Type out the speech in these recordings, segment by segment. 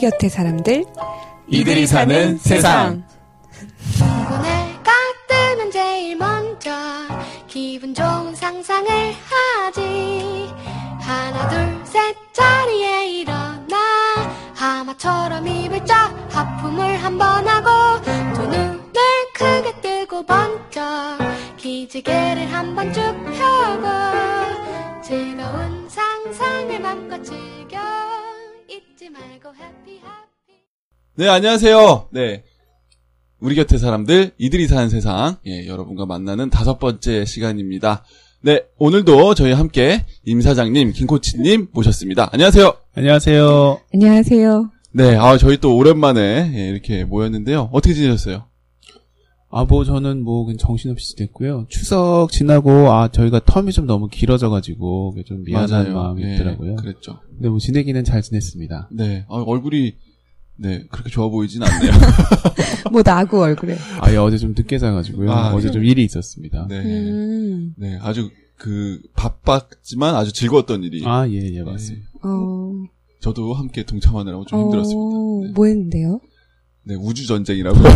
곁에 사람들. 이들이 사는 세상. 내가 뜨면 제일 먼저 기분 좋은 상상을 하지. 하나 둘 셋 자리에 일어나. 하마처럼 입을 쫙 하품을 한 번 하고 두 눈을 크게 뜨고 번쩍 기지개를 한 번 쭉 펴고 즐거운 상상을 맘껏 즐겨 잊지 말고 해피 해피 네, 안녕하세요. 네. 우리 곁에 사람들, 이들이 사는 세상, 예, 여러분과 만나는 다섯 번째 시간입니다. 네, 오늘도 저희 함께 임 사장님, 김 코치님 모셨습니다. 안녕하세요. 안녕하세요. 안녕하세요. 네, 아, 저희 또 오랜만에 예, 이렇게 모였는데요. 어떻게 지내셨어요? 아, 뭐, 저는 뭐, 그냥 정신없이 지냈고요. 추석 지나고, 아, 저희가 텀이 좀 너무 길어져가지고, 좀 미안한 마음이 예, 있더라고요. 그랬죠. 근데 뭐, 지내기는 잘 지냈습니다. 네, 아, 얼굴이, 네, 그렇게 좋아 보이진 않네요. 뭐 나고 얼굴에. 아, 예, 어제 좀 늦게 자가지고요. 아, 어제 좀 일이 있었습니다. 네. 음. 네, 아주 그, 바빴지만 아주 즐거웠던 일이. 아, 예, 예, 맞습니다. 어. 저도 함께 동참하느라고 좀 힘들었습니다. 어, 네. 뭐 했는데요? 네, 우주 전쟁이라고.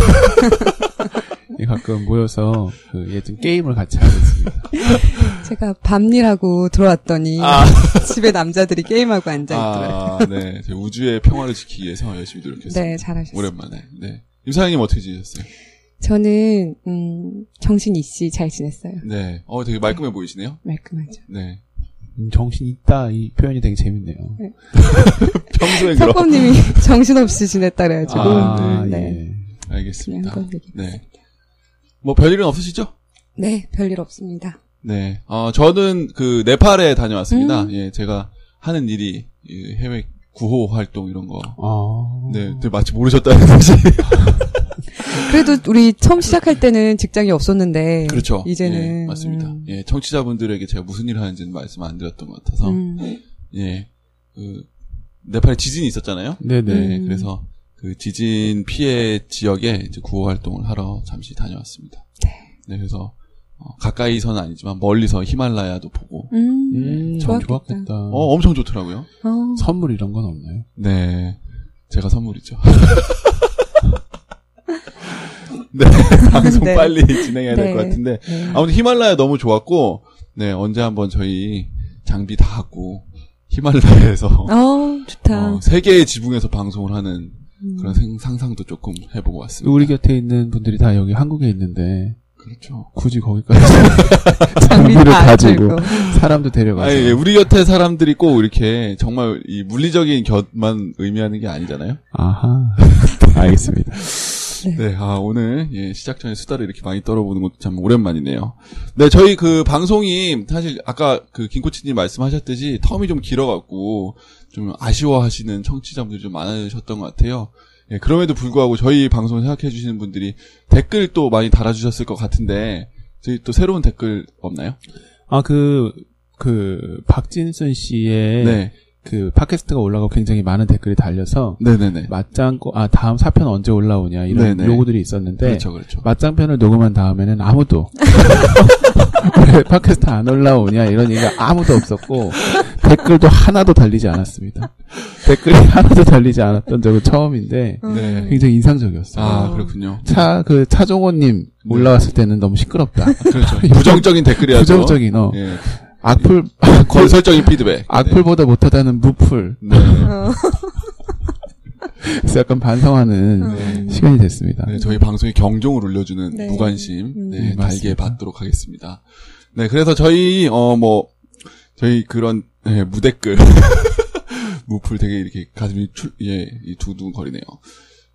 예, 가끔 모여서, 그, 예전 게임을 같이 하고 있습니다. 제가 밤일하고 들어왔더니 아. 집에 남자들이 게임하고 앉아있더라고요. 아, 네. 우주의 평화를 지키기 위해서 열심히 노력했습니다. 네, 잘하셨어요. 오랜만에. 네. 임 사장님 어떻게 지내셨어요? 저는 음, 정신 있이 잘 지냈어요. 네. 어, 되게 말끔해 보이시네요. 말끔하죠. 네. 음, 정신 있다, 이 표현이 되게 재밌네요. 평소에 그럼. 석범님이 정신 없이 지냈다 그래가지고. 아, 음, 예. 네. 알겠습니다. 네. 뭐 별일은 없으시죠? 네, 별일 없습니다. 네. 어, 저는 그 네팔에 다녀왔습니다. 음. 예, 제가 하는 일이 이 해외 구호 활동 이런 거. 아. 네, 근데 마치 모르셨다는 듯이. 그래도 우리 처음 시작할 때는 직장이 없었는데. 그렇죠. 이제는. 예, 맞습니다. 음. 예, 청취자분들에게 제가 무슨 일을 하는지는 말씀 안 드렸던 것 같아서. 음. 예, 그, 네팔에 지진이 있었잖아요. 네네. 네, 음. 그래서 그 지진 피해 지역에 이제 구호 활동을 하러 잠시 다녀왔습니다. 네. 그래서 어, 가까이서는 아니지만 멀리서 히말라야도 보고 음. 음, 참 좋았겠다. 좋았겠다. 어 엄청 좋더라고요. 어. 선물 이런 건 없나요? 네, 제가 선물이죠. 네, 방송 네. 빨리 진행해야 될 네. 것 같은데 네. 아무튼 히말라야 너무 좋았고 네 언제 한번 저희 장비 다 갖고 히말라야에서 어, 좋다. 어, 세계의 지붕에서 방송을 하는 음. 그런 생- 상상도 조금 해보고 왔습니다. 우리 곁에 있는 분들이 다 여기 한국에 있는데, 그렇죠. 굳이 거기까지 장비 장비를 다 가지고. 사람도 데려가서 아니, 예, 우리 곁에 사람들이 꼭 이렇게 정말 이 물리적인 곁만 의미하는 게 아니잖아요. 아하 알겠습니다. 네, 아, 오늘, 예, 시작 전에 수다를 이렇게 많이 떨어보는 것도 참 오랜만이네요. 네, 저희 그 방송이 사실 아까 그 김코치님 말씀하셨듯이 텀이 좀 길어갖고 좀 아쉬워하시는 청취자분들이 좀 많으셨던 것 같아요. 예, 그럼에도 불구하고 저희 방송 생각해 주시는 분들이 댓글 또 많이 달아주셨을 것 같은데 저희 또 새로운 댓글 없나요? 아그그 그 박진순 씨의 네. 그 팟캐스트가 올라가고 굉장히 많은 댓글이 달려서 네네네. 맞짱 아 다음 사편 언제 올라오냐 이런 네네. 요구들이 있었는데 그렇죠, 그렇죠. 맞짱편을 녹음한 다음에는 아무도 왜 팟캐스트 안 올라오냐 이런 얘기가 아무도 없었고 댓글도 하나도 달리지 않았습니다. 댓글이 하나도 달리지 않았던 적은 처음인데 네. 굉장히 인상적이었어요. 아, 그렇군요. 차 그 차종호님 올라왔을 때는 너무 시끄럽다. 그렇죠. 부정적인 댓글이라서. 부정적인 어 예. 악플 건설적인 피드백. 악플보다 못하다는 무플. 네. 어. 그래서 약간 반성하는 음. 시간이 됐습니다. 네, 저희 방송에 경종을 울려주는 네. 무관심, 음. 네, 네, 달게. 받도록 하겠습니다. 네, 그래서 저희, 어, 뭐, 저희 그런, 예, 무댓글. 무풀 되게 이렇게 가슴이 출, 예, 이 두둥거리네요.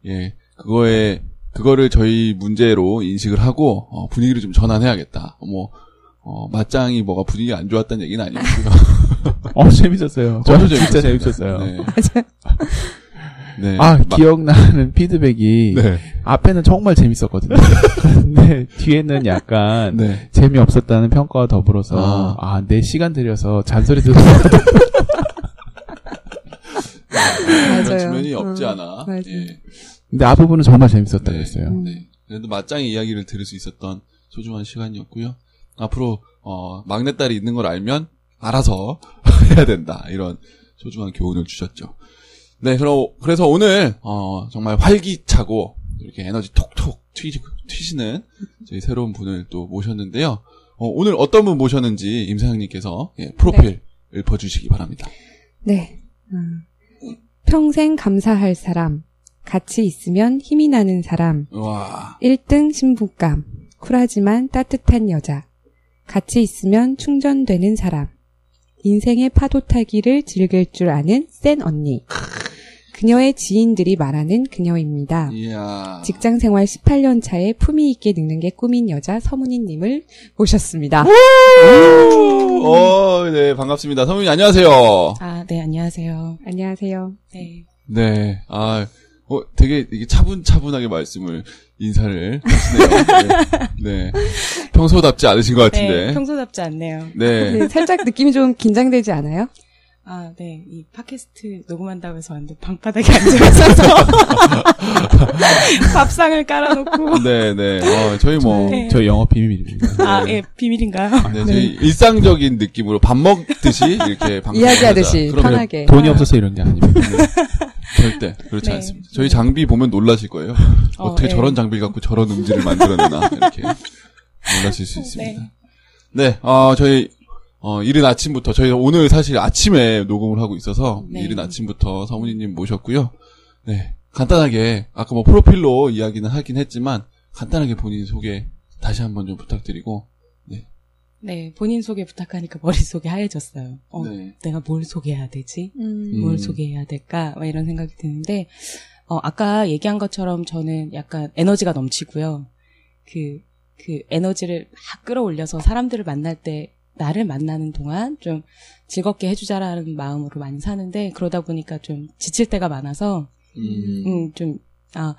예, 그거에, 그거를 저희 문제로 인식을 하고, 어, 분위기를 좀 전환해야겠다. 뭐, 어, 맞짱이 뭐가 분위기가 안 좋았다는 얘기는 아니고요. 어 재밌었어요. 저 저도 진짜 재밌었어요. 재밌었어요. 네. 맞아요. 네. 아 마- 기억나는 피드백이 네. 앞에는 정말 재밌었거든요. 근데 뒤에는 약간 네. 재미 없었다는 평가와 더불어서 아. 아내 시간 들여서 잔소리 듣는 맞아요. 그런 측면이 없지 음, 않아. 맞아요. 예. 근데 앞부분은 정말 재밌었다고 네. 했어요. 음. 네. 그래도 맞짱의 이야기를 들을 수 있었던 소중한 시간이었고요. 앞으로 어, 막내딸이 있는 걸 알면 알아서 해야 된다. 이런 소중한 교훈을 주셨죠. 네, 그럼, 그래서 오늘, 어, 정말 활기차고, 이렇게 에너지 톡톡 튀시는 저희 새로운 분을 또 모셨는데요. 어, 오늘 어떤 분 모셨는지 임사장님께서 예, 프로필 읊어주시기 바랍니다. 네. 음, 평생 감사할 사람, 같이 있으면 힘이 나는 사람, 와, 1등 신부감, 쿨하지만 따뜻한 여자, 같이 있으면 충전되는 사람, 인생의 파도 타기를 즐길 줄 아는 센 언니, 그녀의 지인들이 말하는 그녀입니다. 이야. 직장 생활 18년 차에 품위 있게 늙는 게 꿈인 여자 서문희님을 모셨습니다. 어, 네, 반갑습니다. 선생님 안녕하세요. 아, 네, 안녕하세요. 안녕하세요. 네. 네, 아, 어, 되게 이게 차분차분하게 말씀을, 인사를 하시네요. 네. 네. 평소답지 않으신 것 같은데. 네, 평소답지 않네요. 네. 네, 살짝 느낌이 좀 긴장되지 않아요? 아, 네. 이 팟캐스트 녹음한다고 해서 완전 방바닥에 앉아있어서 밥상을 깔아놓고. 네, 네. 어, 저희 뭐, 네. 저희 영업 비밀입니다. 아, 예, 비밀인가요? 네, 저희 일상적인 느낌으로 밥 먹듯이 이렇게 방송 이야기하듯이 편하게. 돈이 없어서 이런 게 아닙니다. 절대 그렇지 네. 않습니다. 저희 장비 보면 놀라실 거예요. 어, 어, 떻게 네. 저런 장비를 갖고 저런 음질을 만들어내나 이렇게 놀라실 수 있습니다. 네. 네, 어, 저희 어, 이른 아침부터 저희 오늘 사실 아침에 녹음을 하고 있어서 네. 이른 아침부터 서문희님 모셨고요. 네, 간단하게 아까 뭐 프로필로 이야기는 하긴 했지만 간단하게 본인 소개 다시 한번 좀 부탁드리고. 네, 본인 소개 부탁하니까 머릿속이 하얘졌어요. 어, 네. 내가 뭘 소개해야 되지? 음. 뭘 음. 소개해야 될까? 막 이런 생각이 드는데, 어, 아까 얘기한 것처럼 저는 약간 에너지가 넘치고요. 그, 그 에너지를 막 끌어올려서 사람들을 만날 때, 나를 만나는 동안 좀 즐겁게 해주자라는 마음으로 많이 사는데, 그러다 보니까 좀 지칠 때가 많아서, 음, 음, 좀, 아,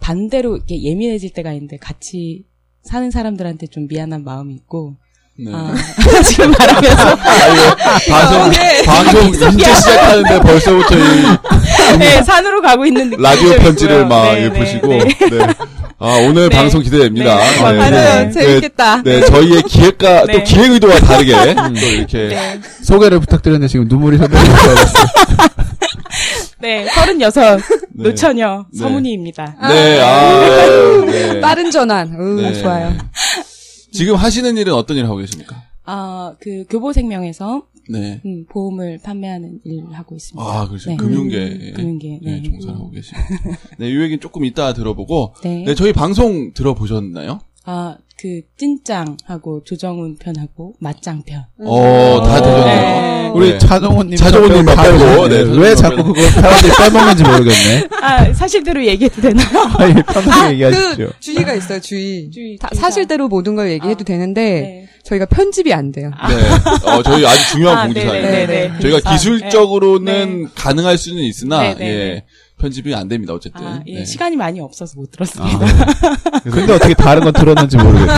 반대로 이렇게 예민해질 때가 있는데, 같이 사는 사람들한테 좀 미안한 마음이 있고, 네. 아, 지금 말하면서, 방송 방송 이제 시작하는데 벌써부터 이 네, 산으로 가고 있는 느낌이 라디오 좀 편지를. 막 네, 예, 네, 보시고 네. 네. 아 오늘 네. 방송 기대됩니다. 네, 네, 맞아요. 네. 재밌겠다. 네, 네, 저희의 기획과 네. 또 기획 의도와 다르게 또 이렇게 네. 소개를 부탁드렸는데 지금 눈물이 흘러나왔어요. 네, 36, 네. 노처녀, 네. 서문희입니다. 네, 아, 네. 빠른 전환. 으, 네. 좋아요. 지금 하시는 일은 어떤 일 하고 계십니까? 아, 그, 교보생명에서, 네. 음, 보험을 판매하는 일을 하고 있습니다. 아, 그렇죠. 네. 금융계. 음, 금융계, 네, 네. 종사하고 계십니다. 네, 이 얘기는 조금 이따 들어보고. 네. 네, 저희 방송 들어보셨나요? 아, 그, 찐짱하고 조정훈 편하고 맞짱 편. 어, 다 들었네요. 네. 우리 네. 차정호님 차정호님 빼고, 빼고, 네, 왜 차정호 자꾸. 그거 사람들이 빼먹는지 모르겠네. 아, 사실대로 얘기해도 되나요? 아니, 편하게 얘기하십시오. 그 주의가 있어요, 주의. 주의. 사실대로 모든 걸 얘기해도 아, 되는데 네. 저희가 편집이 안 돼요. 네. 어, 저희 아주 중요한 아, 공지사항이에요. 네네네. 네. 저희가 아, 기술적으로는 네. 가능할 수는 있으나 네, 네, 예, 네. 편집이 안 됩니다 어쨌든. 아, 예, 네. 시간이 많이 없어서 못 들었습니다. 아, 근데 어떻게 다른 건 들었는지 모르겠네.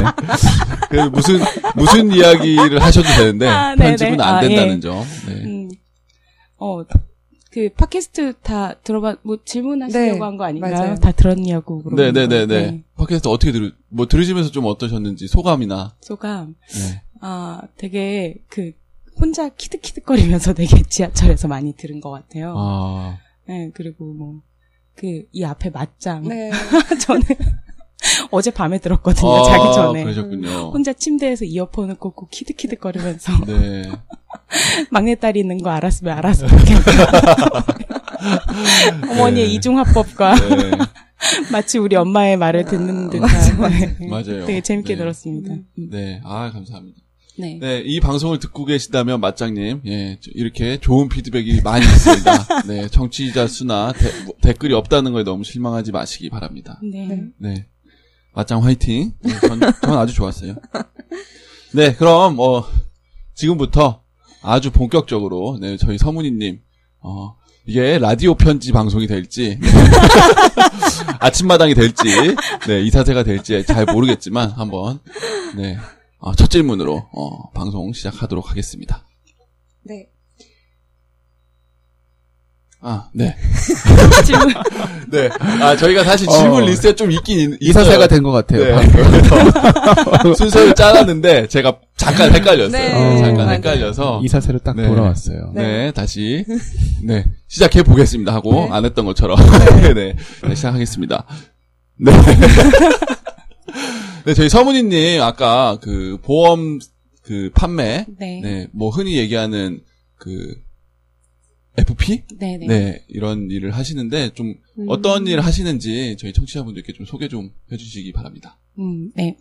그 무슨 무슨 이야기를 하셔도 되는데 아, 네, 편집은 네. 안 아, 된다는 예. 점. 네. 음, 어, 그 팟캐스트 다 들어봐 뭐 질문하시려고 네, 한거 아닌가요? 맞아요. 다 들었냐고 거. 네네네 네. 팟캐스트 어떻게 들으 뭐 들으시면서 좀 어떠셨는지 소감이나. 소감. 네. 아, 되게 그 혼자 키득키득거리면서 되게 지하철에서 많이 들은 것 같아요. 아, 네, 그리고 뭐 그 이 앞에 맞짱. 네. 저는 어제 밤에 들었거든요. 아, 자기 전에. 그러셨군요. 혼자 침대에서 이어폰을 꽂고 키득키득거리면서 네. 막내딸이 있는 거 알았으면 알았을 어머니의 네. 이중화법과 네. 마치 우리 엄마의 말을 듣는 듯한 네. 맞아요. 되게 재밌게 네. 들었습니다. 음. 네. 아, 감사합니다. 네. 네, 이 방송을 듣고 계시다면 맞장님, 예, 저- 이렇게 좋은 피드백이 많이 있습니다. 네, 청취자 수나 대- 뭐, 댓글이 없다는 거에 너무 실망하지 마시기 바랍니다. 네. 네, 맞장 화이팅. 네, 전, 전 아주 좋았어요. 네, 그럼 어 지금부터 아주 본격적으로 네, 저희 서문희님, 어 이게 라디오 편지 방송이 될지 아침마당이 될지 네, 이사세가 될지 잘 모르겠지만 한번 네. 어, 첫 질문으로 어, 방송 시작하도록 하겠습니다. 네. 아, 네. 질문. 네. 아, 저희가 사실 어. 질문 리스트가 좀 있긴 있, 이사세가. 된 것 같아요. 네. 순서를 짜놨는데 제가 잠깐 헷갈렸어요. 네, 잠깐 맞아요. 헷갈려서. 이사세로 딱 네. 돌아왔어요. 네. 다시 네 시작해 보겠습니다 하고 네. 안 했던 것처럼 네, 네. 네, 시작하겠습니다. 네. 네, 저희 서문희님 아까 그 보험 그 판매 네. 네. 네, 뭐 흔히 얘기하는 그 FP 네. 네, 이런 일을 하시는데 좀 음. 어떤 일을 하시는지 저희 청취자분들께 좀 소개 좀 해주시기 바랍니다. 음, 네.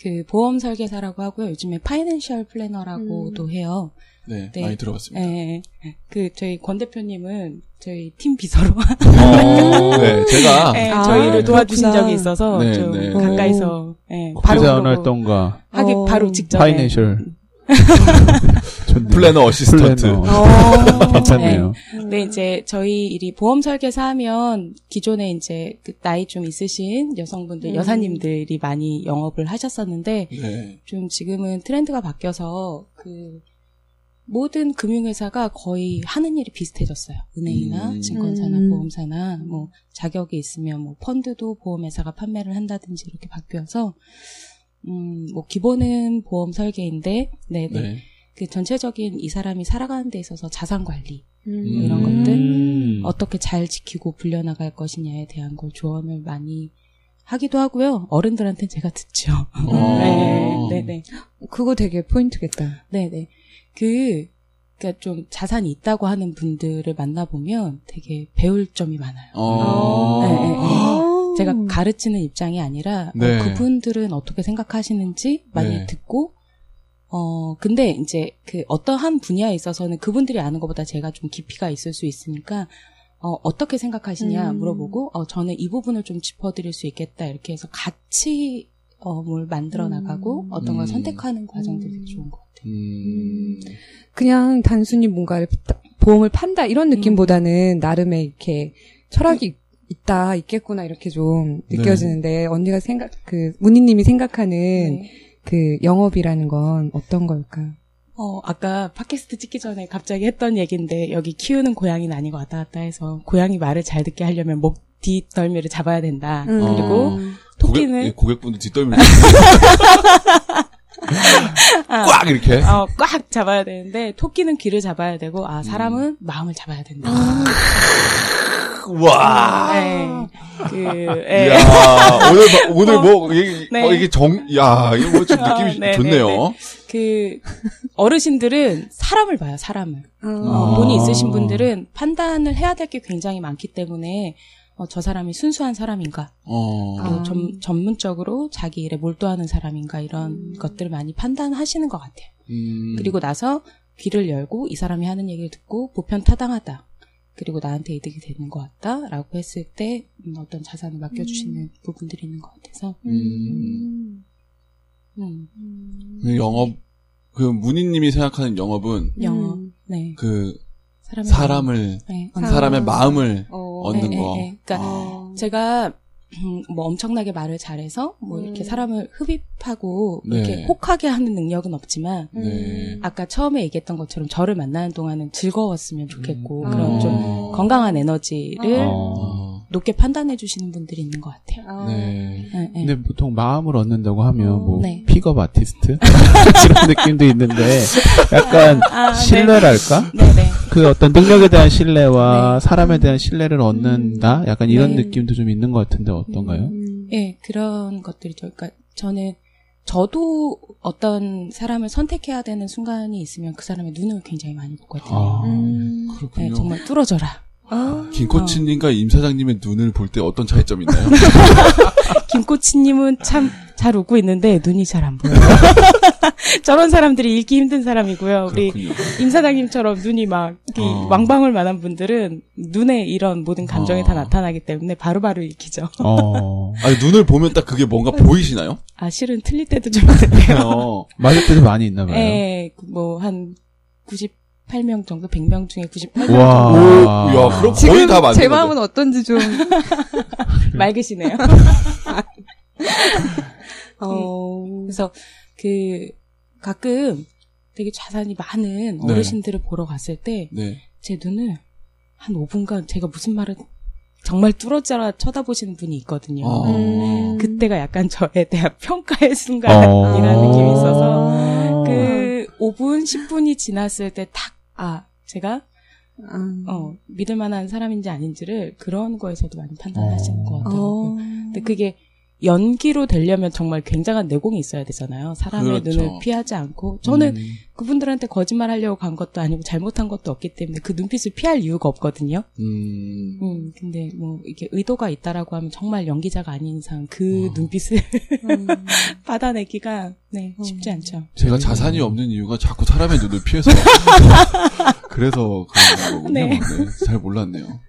그 보험 설계사라고 하고요. 요즘에 financial planner라고도 해요. 네, 네. 많이 들어봤습니다. 네. 그 저희 권 대표님은 저희 팀 비서로 네, 제가 네, 아, 저희를 도와주신 그렇구나. 적이 있어서 네, 좀 네. 가까이서 네, 바로 부자원 그러고 활동가 하기 어. 바로 직전에 financial 좋네요. planner assistant. planner. 어. 괜찮네요. 네, 이제 저희 일이 보험 설계사 하면 기존에 이제 그 나이 좀 있으신 여성분들, 음. 여사님들이 많이 영업을 하셨었는데 네. 좀 지금은 트렌드가 바뀌어서 그 모든 금융회사가 거의 하는 일이 비슷해졌어요. 은행이나 음. 증권사나 음. 보험사나 뭐 자격이 있으면 뭐 펀드도 보험회사가 판매를 한다든지 이렇게 바뀌어서 음, 뭐 기본은 보험 설계인데 네, 네. 네. 그 전체적인 이 사람이 살아가는 데 있어서 자산 관리 음. 이런 것들 음. 어떻게 잘 지키고 불려나갈 것이냐에 대한 걸 조언을 많이 하기도 하고요. 어른들한테는 제가 듣죠. 어. 네, 네, 네, 그거 되게 포인트겠다. 네, 네. 그, 그니까 좀 자산이 있다고 하는 분들을 만나보면 되게 배울 점이 많아요. 어. 네, 네, 네. 아. 제가 가르치는 입장이 아니라 어, 네. 그분들은 어떻게 생각하시는지 많이 네. 듣고 어 근데 이제 그 어떠한 분야에 있어서는 그분들이 아는 것보다 제가 좀 깊이가 있을 수 있으니까 어 어떻게 생각하시냐 음. 물어보고 어 저는 이 부분을 좀 짚어드릴 수 있겠다 이렇게 해서 같이 어 뭘 만들어 음. 나가고 어떤 걸 음. 선택하는 과정들이 음. 좋은 것 같아요. 음. 그냥 단순히 뭔가를 파- 보험을 판다 이런 느낌보다는 나름의 이렇게 철학이 있다 있겠구나 이렇게 좀 네. 느껴지는데 언니가 생각 그 문희님이 생각하는 네. 그 영업이라는 건 어떤 걸까? 어, 아까 팟캐스트 찍기 전에 갑자기 했던 얘기인데, 여기 키우는 고양이는 아니고 왔다 갔다 해서, 고양이 말을 잘 듣게 하려면 목 뒷덜미를 잡아야 된다. 음. 그리고 고객, 토끼는, 예, 고객분들 뒷덜미 아, 꽉 이렇게. 어, 꽉 잡아야 되는데, 토끼는 귀를 잡아야 되고, 아, 사람은 마음을 잡아야 된다. 와. 네. 그, 예. 야 오늘 뭐- 오늘 뭐 이게, 네. 어, 이게 정, 야 이거 뭐좀 아, 느낌이 네, 좋네요. 네, 네. 그, 어르신들은 사람을 봐요, 사람을. 어, 아. 돈이 있으신 분들은 판단을 해야 될 게 굉장히 많기 때문에 어, 저 사람이 순수한 사람인가, 어. 아. 그리고 점- 전문적으로 자기 일에 몰두하는 사람인가 이런 음. 것들을 많이 판단하시는 것 같아요. 음. 그리고 나서 귀를 열고 이 사람이 하는 얘기를 듣고 보편 타당하다. 그리고 나한테 이득이 되는 것 같다라고 했을 때 음, 어떤 자산을 맡겨주시는 부분들이 있는 것 같아서 음. 음, 그 영업 그 문희님이 생각하는 영업은 음. 네그 사람의 사람을 네, 사람. 사람의 마음을 어. 얻는 네, 거. 네, 네. 그러니까 어. 제가 음, 뭐 엄청나게 말을 잘해서 뭐 이렇게 음. 사람을 흡입하고 네. 이렇게 혹하게 하는 능력은 없지만 음. 네. 아까 처음에 얘기했던 것처럼 저를 만나는 동안은 즐거웠으면 좋겠고 음. 그런 좀 어. 건강한 에너지를 어. 어. 높게 판단해 주시는 분들이 있는 것 같아요. 아. 네. 네, 네. 근데 보통 마음을 얻는다고 하면 어, 뭐 네. 픽업 아티스트 이런 느낌도 있는데 약간 아, 네. 신뢰랄까? 네네. 그 어떤 능력에 대한 신뢰와 사람에 대한 신뢰를 얻는다? 약간 이런 네. 느낌도 좀 있는 것 같은데 어떤가요? 음. 예, 그런 것들이죠. 그러니까 저는 저도 어떤 사람을 선택해야 되는 순간이 있으면 그 사람의 눈을 굉장히 많이 보거든요. 아, 음. 네, 그렇군요. 정말 뚫어져라. 아. 김코치님과 임 사장님의 눈을 볼 때 어떤 차이점이 있나요? 김코치님은 참 잘 웃고 있는데 눈이 잘 안 보여요. 저런 사람들이 읽기 힘든 사람이고요. 우리 그렇군요. 임 사장님처럼 눈이 막 어. 왕방울 만한 분들은 눈에 이런 모든 감정이 어. 다 나타나기 때문에 바로바로 읽히죠. 어, 아니 눈을 보면 딱 그게 뭔가 보이시나요? 아 실은 틀릴 때도 좀 있는데요. 어. 맞을 때도 많이 있나 봐요. 예, 뭐한 98명 정도, 100명 중에 98명 와. 정도 오, 야, 그럼 거의 다 맞는 제. 마음은 어떤지 좀. 맑으시네요. 어. 그래서 그 가끔 되게 자산이 많은 네. 어르신들을 보러 갔을 때제 네. 눈을 한 5분간 제가 무슨 말을 정말 뚫어져라 쳐다보시는 분이 있거든요. 어. 음. 그때가 약간 저에 대한 평가의 순간이라는 어. 느낌이 있어서 그 5분, 10분이 지났을 때 탁, 아, 제가 음. 어, 믿을 만한 사람인지 아닌지를 그런 거에서도 많이 판단하시는 것 같더라고요. 어. 근데 그게 연기로 되려면 정말 굉장한 내공이 있어야 되잖아요. 사람의 그렇죠. 눈을 피하지 않고. 저는 음. 그분들한테 거짓말 하려고 간 것도 아니고 잘못한 것도 없기 때문에 그 눈빛을 피할 이유가 없거든요. 음. 음, 근데 뭐 이게 의도가 있다라고 하면 정말 연기자가 아닌 이상 그 어. 눈빛을 음. 받아내기가 네, 쉽지 음. 않죠. 제가 자산이 없는 이유가 자꾸 사람의 눈을 피해서 그래서 그런 거군요. 네. 네, 잘 몰랐네요.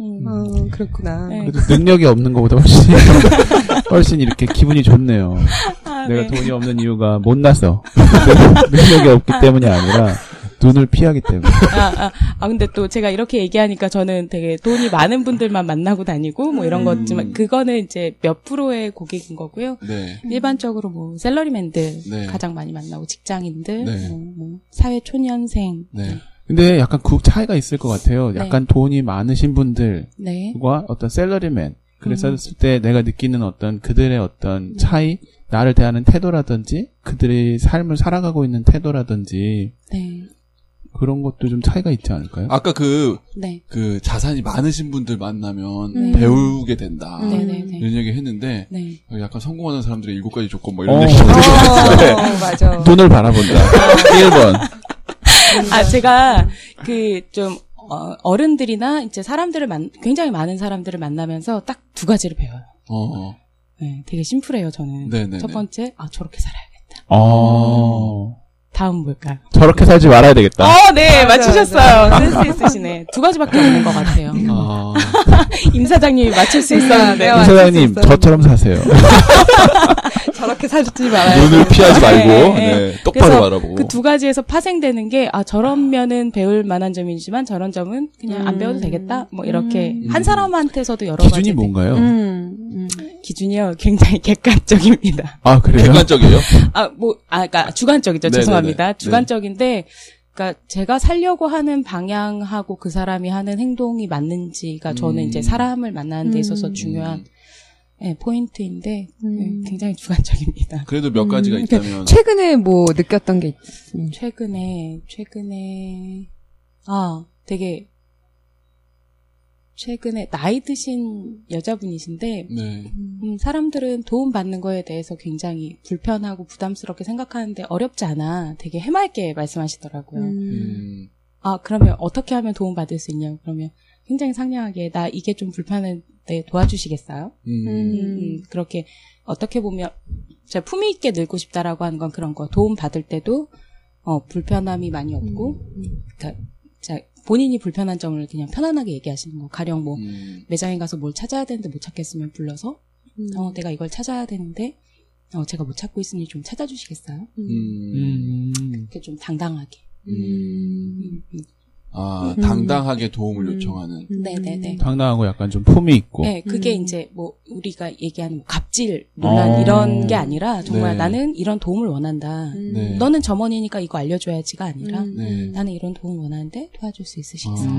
음. 어, 그렇구나. 네. 그래도 능력이 없는 것보다 훨씬 훨씬 이렇게 기분이 좋네요. 아, 내가 네. 돈이 없는 이유가 못나서 능력이 없기 때문이 아니라 눈을 피하기 때문에. 아, 아, 아, 근데 또 제가 이렇게 얘기하니까 저는 되게 돈이 많은 분들만 만나고 다니고 뭐 이런 음. 거지만 그거는 이제 몇 프로의 고객인 거고요. 네. 일반적으로 뭐 셀러리맨들 네. 가장 많이 만나고 직장인들, 네. 뭐, 뭐 사회 초년생, 네. 근데 약간 그 차이가 있을 것 같아요. 네. 약간 돈이 많으신 분들과 네, 어떤 셀러리맨. 그랬을 음. 때 내가 느끼는 어떤 그들의 어떤 차이, 나를 대하는 태도라든지, 그들의 삶을 살아가고 있는 태도라든지, 네, 그런 것도 좀 차이가 있지 않을까요? 아까 그, 네, 그 자산이 많으신 분들 만나면 음. 배우게 된다. 음. 네, 네, 네, 이런 얘기 했는데 네. 약간 성공하는 사람들의 일곱 가지 조건 뭐 이런 어. 얘기. 어, 맞아. 돈을 바라본다. 1번. 아, 제가 그좀 어른들이나 이제 사람들을 만 굉장히 많은 사람들을 만나면서 딱 두 가지를 배워요. 어, 어. 네, 되게 심플해요, 저는. 네네네. 첫 번째, 아, 저렇게 살아야겠다. 어. 다음 뭘까요? 저렇게 살지 말아야 되겠다. 어, 네, 맞추셨어요. 센스 있으시네. 두 가지밖에 없는 것 같아요. 아, 임 사장님이 맞출 수 있었는데. 임 사장님. 저처럼 사세요. 저렇게 살지 말아요. 눈을 피하지 말고 네, 네, 네. 똑바로 바라보고. 그 두 가지에서 파생되는 게, 아, 저런 면은 배울 만한 점이지만 저런 점은 그냥 안 음. 배워도 되겠다? 뭐 이렇게 음. 한 사람한테서도 여러 가지. 기준이 뭔가요? 음, 음. 기준이요. 굉장히 객관적입니다. 아, 그래요? 객관적이에요? 아, 뭐, 아, 그니까 주관적이죠. 네네네. 죄송합니다. 네. 주관적인데, 그니까 제가 살려고 하는 방향하고 그 사람이 하는 행동이 맞는지가 저는 음. 이제 사람을 만나는 데 있어서 음. 중요한 예, 포인트인데 음. 예, 굉장히 주관적입니다. 그래도 몇 가지가 음, 있다면. 최근에 뭐 느꼈던 게 있으면. 최근에 최근에 아 되게 최근에 나이 드신 여자분이신데 네. 음, 사람들은 도움 받는 거에 대해서 굉장히 불편하고 부담스럽게 생각하는데 어렵지 않아 되게 해맑게 말씀하시더라고요. 음. 음, 아 그러면 어떻게 하면 도움 받을 수 있냐고 그러면 굉장히 상냥하게 나 이게 좀 불편한데 도와주시겠어요? 음, 음. 음, 그렇게 어떻게 보면 제가 품위 있게 늙고 싶다라고 하는 건 그런 거 도움 받을 때도 어 불편함이 많이 없고 그러니까 자 본인이 불편한 점을 그냥 편안하게 얘기하시는 거 가령 뭐 음. 매장에 가서 뭘 찾아야 되는데 못 찾겠으면 불러서 음. 어 내가 이걸 찾아야 되는데 어 제가 못 찾고 있으니 좀 찾아주시겠어요? 음. 음. 이렇게 좀 당당하게 음. 음, 음. 아, 음. 당당하게 도움을 음. 요청하는. 네네네. 당당하고 약간 좀 품이 있고. 네, 그게 음. 이제 뭐 우리가 얘기하는 뭐 갑질 논란 어. 이런 게 아니라 정말 네. 나는 이런 도움을 원한다. 음. 네. 너는 점원이니까 이거 알려줘야지가 아니라 음. 네. 나는 이런 도움 원하는데 도와줄 수 있으시겠어요?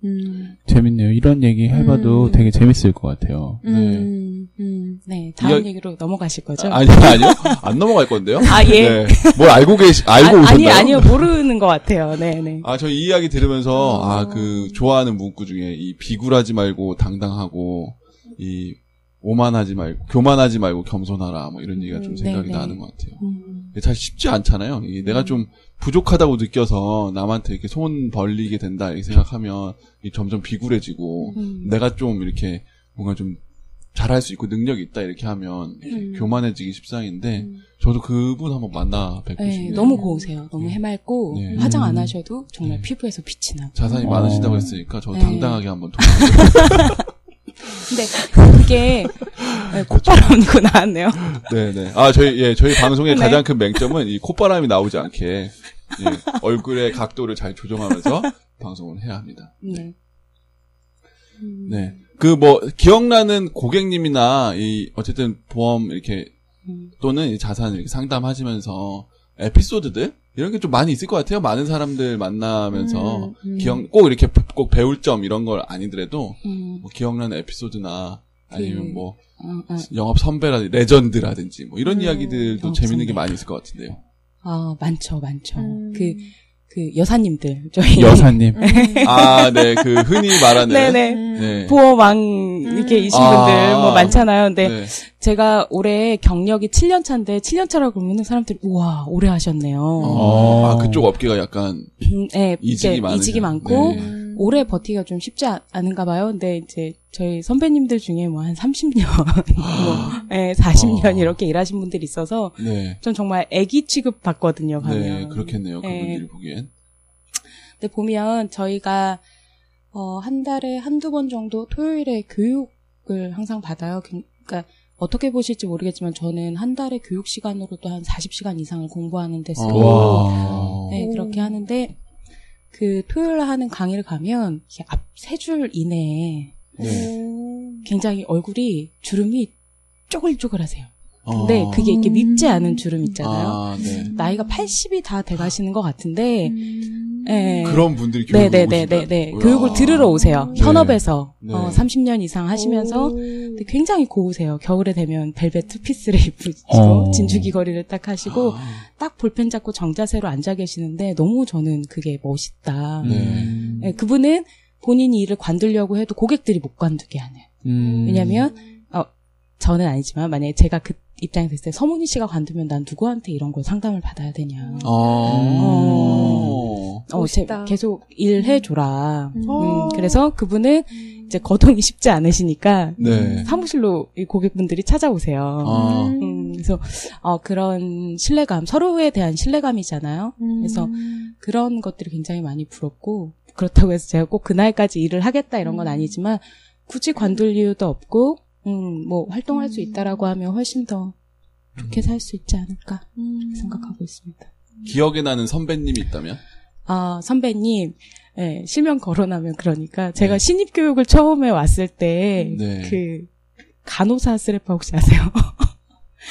아. 음. 음. 재밌네요. 이런 얘기 해봐도 음. 되게 재밌을 것 같아요. 음. 음. 네, 다음 이야- 얘기로 넘어가실 거죠? 아니, 아니요. 안 넘어갈 건데요. 아, 예. 네. 뭘 알고 계시, 알고 아, 오셨나요? 아니, 아니요, 모르는 것 같아요. 네, 네. 아, 저 이 이야기 들으면서, 어. 아, 그, 좋아하는 문구 중에, 이 비굴하지 말고 당당하고, 이, 오만하지 말고, 교만하지 말고 겸손하라, 뭐 이런 얘기가 좀 음, 생각이 네네. 나는 것 같아요. 음, 이게 잘 쉽지 않잖아요. 이게 내가 좀 부족하다고 느껴서 남한테 이렇게 손 벌리게 된다, 이렇게 생각하면, 점점 비굴해지고, 음. 내가 좀 이렇게, 뭔가 좀, 잘할 수 있고 능력이 있다 이렇게 하면 이렇게 음. 교만해지기 십상인데 음. 저도 그분 한번 만나 뵙고 네, 싶네요. 너무 고우세요. 너무 해맑고 네. 화장 안 음. 하셔도 정말 네. 피부에서 빛이 나고. 자산이 어. 많으시다고 했으니까 저 네. 당당하게 한번 도움. 근데 그게 네, 콧바람이고 나왔네요. 네네. 아 저희 예 저희 방송의 네. 가장 큰 맹점은 이 콧바람이 나오지 않게 예, 얼굴의 각도를 잘 조정하면서 방송을 해야 합니다. 네. 네. 그 뭐 기억나는 고객님이나 이 어쨌든 보험 이렇게 음. 또는 이 자산 이렇게 상담하시면서 에피소드들 이런 게 좀 많이 있을 것 같아요. 많은 사람들 만나면서 음, 음. 기억 꼭 이렇게 꼭 배울 점 이런 걸 아니더라도 음, 뭐 기억나는 에피소드나 아니면 그- 뭐 어, 어. 영업 선배라든지 레전드라든지 뭐 이런 음, 이야기들도 영업 재밌는 게. 많이 있을 것 같은데요. 아, 많죠, 많죠. 음. 그, 그 여사님들, 저희. 여사님. 아, 네, 그 흔히 말하는 네네. 네. 보험왕, 이렇게 이신 아. 분들, 뭐 많잖아요. 근데 네. 제가 올해 경력이 7년 차인데, 7년 차라고 그러면 사람들이, 우와, 오래 하셨네요. 어, 아, 어. 그쪽 업계가 약간 음, 네, 이직이. 이직이 많고, 네. 음. 오래 버티기가 좀 쉽지 않, 은가 봐요. 근데 이제 저희 선배님들 중에 뭐 한 30년, 뭐, 예, 40년 어. 이렇게 일하신 분들이 있어서, 네. 전 정말 애기 취급 받거든요, 가면. 네, 그렇겠네요. 네. 그분들이 보기엔. 근데 보면 저희가 어, 한 달에 한두 번 정도 토요일에 교육을 항상 받아요. 그- 그러니까 어떻게 보실지 모르겠지만 저는 한 달에 교육 시간으로도 한 40시간 이상을 공부하는 데 쓰고 와. 네, 그렇게 하는데 그 토요일 날 하는 강의를 가면 앞 세 줄 이내에 네. 굉장히 얼굴이 주름이 쪼글쪼글하세요. 어. 근데 그게 이렇게 밉지 않은 주름 있잖아요. 아, 네. 나이가 80이 다 돼가시는 것 같은데 예. 그런 분들이 교육을 네네네네네. 오신다고요? 교육을 들으러 오세요. 네. 현업에서 네. 어, 30년 이상 하시면서 근데 굉장히 고우세요. 겨울에 되면 벨벳 투피스를 입으시고 어. 진주기 거리를 딱 하시고 아, 딱 볼펜 잡고 정자세로 앉아 계시는데 너무 저는 그게 멋있다. 네. 네, 그분은 본인이 일을 관두려고 해도 고객들이 못 관두게 하는. 음. 왜냐면 어, 저는 아니지만 만약에 제가 그 입장이 됐을 때 서문희 씨가 관두면 난 누구한테 이런 걸 상담을 받아야 되냐. 어. 어, 제, 멋있다. 계속 일해줘라. 음. 음, 그래서 그분은 이제 거동이 쉽지 않으시니까 네. 사무실로 이 고객분들이 찾아오세요. 아. 음, 그래서 어, 그런 신뢰감, 서로에 대한 신뢰감이잖아요. 그래서 그런 것들이 굉장히 많이 부럽고 그렇다고 해서 제가 꼭 그날까지 일을 하겠다 이런 건 아니지만 굳이 관둘 이유도 없고 음, 뭐 활동할 수 있다라고 하면 훨씬 더 좋게 살 수 있지 않을까 생각하고 있습니다. 기억에 나는 선배님이 있다면? 아, 선배님, 예, 실명 거론하면 그러니까 제가 네. 신입 교육을 처음에 왔을 때 네. 그 간호사 스래퍼 혹시 아세요?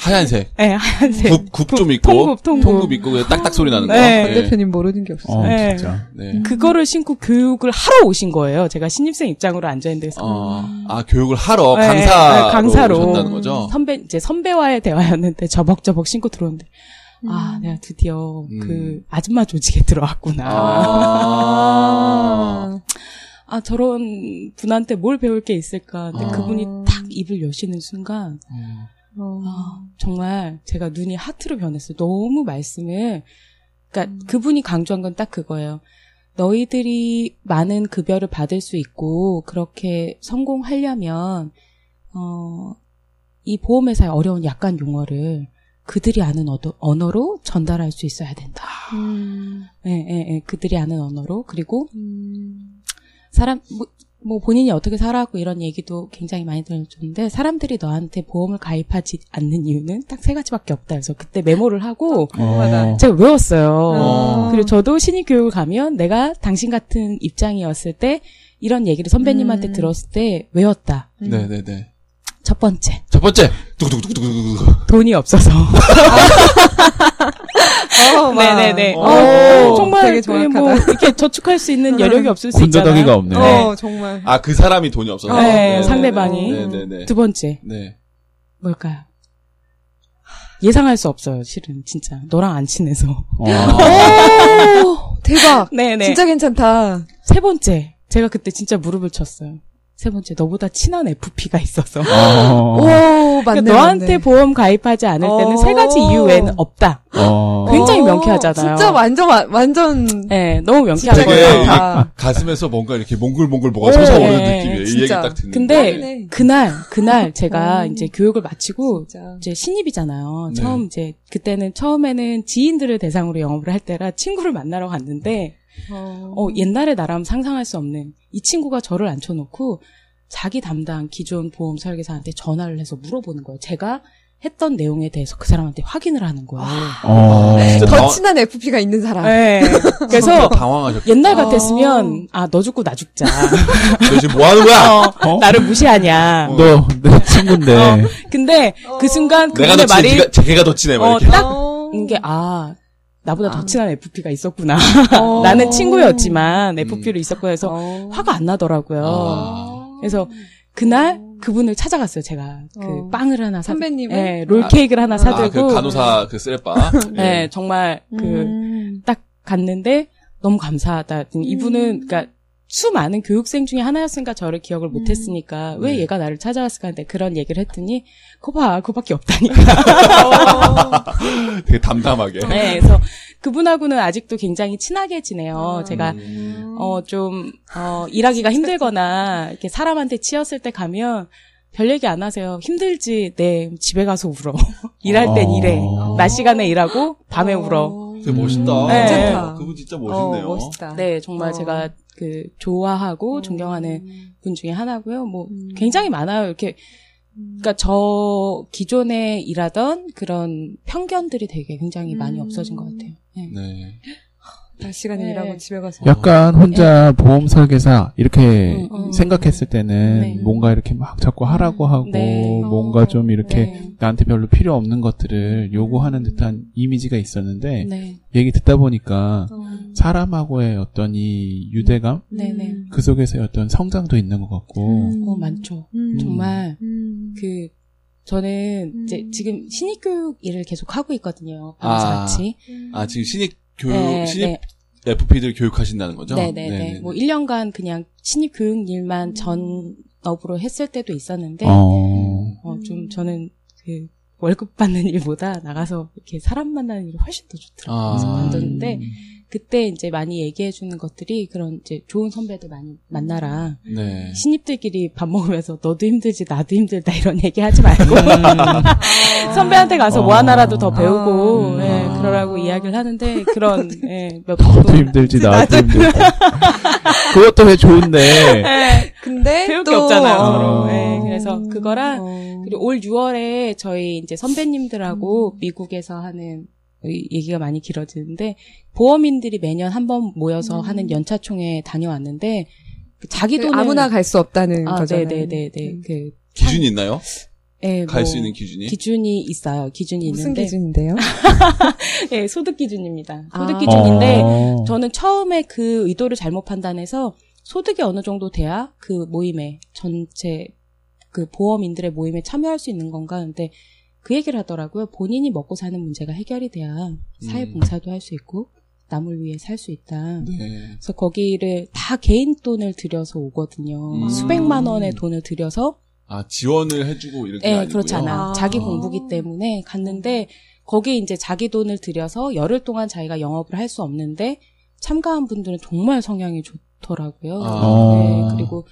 하얀색. 예, 하얀색 굽, 굽 좀 있고. 통굽, 통굽. 있고, 그냥 딱딱 소리 나는 거. 네. 박 대표님 모르는 게 없어요. 어, 네. 진짜. 네. 그거를 신고 교육을 하러 오신 거예요. 제가 신입생 입장으로 앉아 있는데 그래서 어, 아, 교육을 하러 네, 강사로, 네, 강사로. 오셨다는 거죠? 선배 이제 선배와의 대화였는데 저벅저벅 신고 들어오는데 아, 내가 드디어 음. 그 아줌마 조직에 들어왔구나. 아. 아, 저런 분한테 뭘 배울 게 있을까. 근데 아. 그분이 딱 입을 여시는 순간, 어. 아, 정말 제가 눈이 하트로 변했어요. 너무 말씀을, 그러니까 그분이 강조한 건 딱 그거예요. 너희들이 많은 급여를 받을 수 있고, 그렇게 성공하려면, 어, 이 보험회사의 어려운 약간 용어를 그들이 아는 어도- 언어로 전달할 수 있어야 된다. 음. 예, 예, 예. 그들이 아는 언어로. 그리고 음. 사람 뭐, 뭐 본인이 어떻게 살아왔고 이런 얘기도 굉장히 많이 들려줬는데 사람들이 너한테 보험을 가입하지 않는 이유는 딱 세 가지밖에 없다. 그래서 그때 메모를 하고 어. 제가 외웠어요. 어. 그리고 저도 신입 교육을 가면 내가 당신 같은 입장이었을 때 이런 얘기를 선배님한테 음. 들었을 때 외웠다. 네네네. 첫 번째 첫 번째. 두구두구두구두구두구. 돈이 없어서. 어, 막. 네네네. 어. 어, 오, 정말 정확하다. 뭐 이렇게 저축할 수 있는 여력이 없을 수 있잖아요. 군더더기가 없네요. 어, 정말. 아, 그 사람이 돈이 없어서. 어, 네, 네네네. 상대방이. 네네네. 두 번째 네. 뭘까요? 예상할 수 없어요, 실은 진짜 너랑 안 친해서. 어. 오, 대박. 네네. 진짜 괜찮다. 세 번째 제가 그때 진짜 무릎을 쳤어요. 세 번째 너보다 친한 FP가 있어서. 어. 오, 맞네. 그러니까 너한테 맞네. 보험 가입하지 않을 때는 어. 세 가지 이유 외에는 없다. 어. 굉장히 어, 명쾌하잖아요. 진짜 완전, 와- 완전. 네, 너무 명쾌한 되게 거예요. 가슴에서 뭔가 이렇게 몽글몽글 뭐가 오, 솟아오르는 네, 느낌이에요. 이 얘기 진짜. 딱 듣는데. 근데 짱이네. 그날 그날 제가 어. 이제 교육을 마치고 진짜. 이제 신입이잖아요. 네. 처음 이제 그때는 처음에는 지인들을 대상으로 영업을 할 때라 친구를 만나러 갔는데 어. 어, 옛날에 나라면 상상할 수 없는 이 친구가 저를 앉혀놓고 자기 담당 기존 보험 설계사한테 전화를 해서 물어보는 거예요. 제가 했던 내용에 대해서 그 사람한테 확인을 하는 거예요. 어. 진짜 더 친한 FP가 있는 사람. 네. 그래서 당황하셨겠다. 옛날 어. 같았으면 아 너 죽고 나 죽자. 너 지금 뭐 하는 거야? 어, 어? 나를 무시하냐. 너, 내 친구인데. 근데 그 순간 그분의 더 친해, 말이 걔가 더 친해. 막 어, 이렇게. 딱 어. 이게 아 나보다 더 아. 친한 FP가 있었구나. 어. 나는 친구였지만 음. FP로 있었고 해서 어. 화가 안 나더라고요. 아. 그래서 그날 그분을 찾아갔어요. 제가 그 어. 빵을 하나 사, 선배님을? 예, 롤 케이크를 하나 아, 사들고, 그 간호사 그 쓰레빠. 예, 정말 그 음. 딱 갔는데 너무 감사하다. 이분은 그러니까 수많은 교육생 중에 하나였으니까 저를 기억을 못했으니까 왜 네. 얘가 나를 찾아왔을까 하는데 그런 얘기를 했더니 그봐 그거밖에 없다니까. 되게 담담하게. 네, 그래서 그분하고는 아직도 굉장히 친하게 지내요. 아. 제가 음. 어좀 어, 일하기가 힘들거나 이렇게 사람한테 치였을 때 가면 별 얘기 안 하세요. 힘들지. 네, 집에 가서 울어. 일할 땐 어. 일해. 낮 시간에 일하고 밤에 울어. 되게 멋있다. 네. 괜찮다. 그분 진짜 어, 멋있네요. 멋있다. 네, 정말 어. 제가 그 좋아하고 존경하는 분 중에 하나고요. 뭐 음. 굉장히 많아요. 이렇게 그러니까 저 기존에 일하던 그런 편견들이 되게 굉장히 많이 음. 없어진 것 같아요. 네. 네. 낮 시간에 네. 일하고 집에 가서. 약간 혼자 보험 설계사 이렇게 음, 음. 생각했을 때는 네. 뭔가 이렇게 막 자꾸 하라고 하고 네. 뭔가 좀 이렇게 네. 나한테 별로 필요 없는 것들을 요구하는 듯한 이미지가 있었는데 네. 얘기 듣다 보니까 음. 사람하고의 어떤 이 유대감 네, 네. 그 속에서의 어떤 성장도 있는 것 같고 어, 많죠. 음. 정말 음. 그 저는 이제 음. 지금 신입 교육 일을 계속 하고 있거든요. 아. 같이. 아, 지금 신입 교육, 네, 신입 네. FP들 교육하신다는 거죠? 네네네. 네네네. 뭐 1년간 그냥 신입 교육 일만 전업으로 했을 때도 있었는데 어. 어, 좀 저는 그 월급 받는 일보다 나가서 이렇게 사람 만나는 일이 훨씬 더 좋더라고요. 그래서 아. 만드는데 그때 이제 많이 얘기해 주는 것들이 그런 이제 좋은 선배들 많이 만나라. 네. 신입들끼리 밥 먹으면서 너도 힘들지 나도 힘들다 이런 얘기 하지 말고 선배한테 가서 뭐 어. 하나라도 더 배우고 음. 예, 그러라고 이야기를 하는데 그런 예, 몇 너도 힘들지 나도 힘들지 그것도 왜 좋은데 예, 근데 배울 또 게 없잖아요. 어. 서로. 예, 그래서 그거랑 어. 그리고 올 6월에 저희 이제 선배님들하고 미국에서 하는 이 얘기가 많이 길어지는데 보험인들이 매년 한 번 모여서 하는 연차총회 다녀왔는데 그 자기 그 돈을 아무나 갈 수 없다는 아, 거잖아요. 네네네네. 음. 그 기준이 있나요? 예, 갈뭐수 있는 기준이? 기준이 있어요. 기준이 무슨 있는데 기준인데요? 예, 소득 기준입니다. 아. 소득 기준인데 어. 저는 처음에 그 의도를 잘못 판단해서 소득이 어느 정도 돼야 그 모임에 전체 그 보험인들의 모임에 참여할 수 있는 건가 근데 그 얘기를 하더라고요. 본인이 먹고 사는 문제가 해결이 돼야 사회 음. 봉사도 할 수 있고 남을 위해 살 수 있다. 네. 그래서 거기를 다 개인 돈을 들여서 오거든요. 음. 수백만 원의 돈을 들여서 아, 지원을 해주고 이렇게. 예, 아니고요? 그렇잖아. 아. 자기 공부기 때문에 갔는데 거기 이제 자기 돈을 들여서 열흘 동안 자기가 영업을 할 수 없는데 참가한 분들은 정말 성향이 좋더라고요. 아. 네, 그리고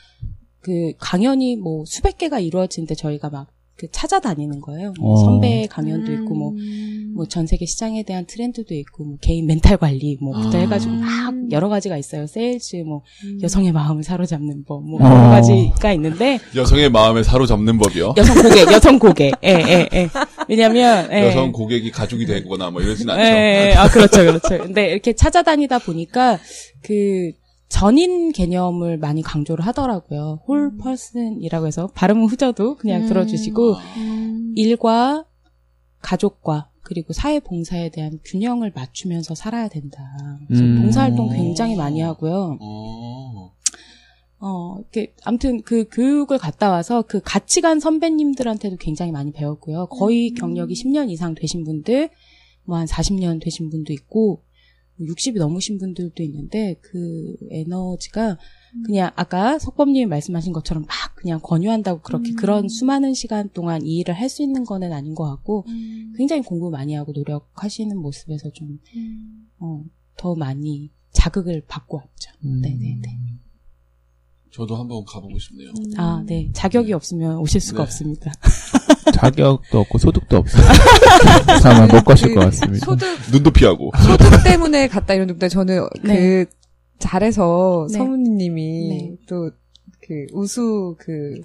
그 강연이 뭐 수백 개가 이루어지는데 저희가 막 그 찾아다니는 거예요. 뭐 어. 선배 강연도 있고 뭐 음. 뭐전 세계 시장에 대한 트렌드도 있고 뭐 개인 멘탈 관리 뭐부터 아. 해가지고 막 여러 가지가 있어요. 세일즈 뭐 여성의 마음을 사로잡는 법뭐 어. 여러 가지가 있는데 여성의 마음을 사로잡는 법이요. 여성 고객, 여성 고객. 예, 예, 예. 왜냐면, 예. 여성 고객이 가족이 되거나 뭐 이러진 않죠. 예, 예. 아, 그렇죠, 그렇죠. 근데 이렇게 찾아다니다 보니까 그 전인 개념을 많이 강조를 하더라고요. 홀 퍼슨이라고 해서 발음은 후져도 그냥 음. 들어주시고 음. 일과 가족과 그리고 사회 봉사에 대한 균형을 맞추면서 살아야 된다. 그래서 음. 봉사활동 굉장히 많이 하고요. 어. 어, 이렇게, 아무튼 그 교육을 갔다 와서 그 같이 간 선배님들한테도 굉장히 많이 배웠고요. 거의 경력이 10년 이상 되신 분들, 뭐 한 40년 되신 분도 있고, 60이 넘으신 분들도 있는데, 그 에너지가 그냥 아까 석범님이 말씀하신 것처럼 막 그냥 권유한다고 그렇게 그런 수많은 시간 동안 이 일을 할 수 있는 거는 아닌 것 같고, 굉장히 공부 많이 하고 노력하시는 모습에서 좀, 어, 더 많이 자극을 받고 왔죠. 음. 네네네. 저도 한번 가보고 싶네요. 아, 네. 자격이 없으면 오실 수가 네. 없습니다. 자격도 없고 소득도 없어요. 아마 못 가실 것 같습니다. 소득 눈도 피하고. 소득 때문에 갔다 이런 느낌인데 저는 네. 그 잘해서 네. 서문님이 네. 또 그 우수 그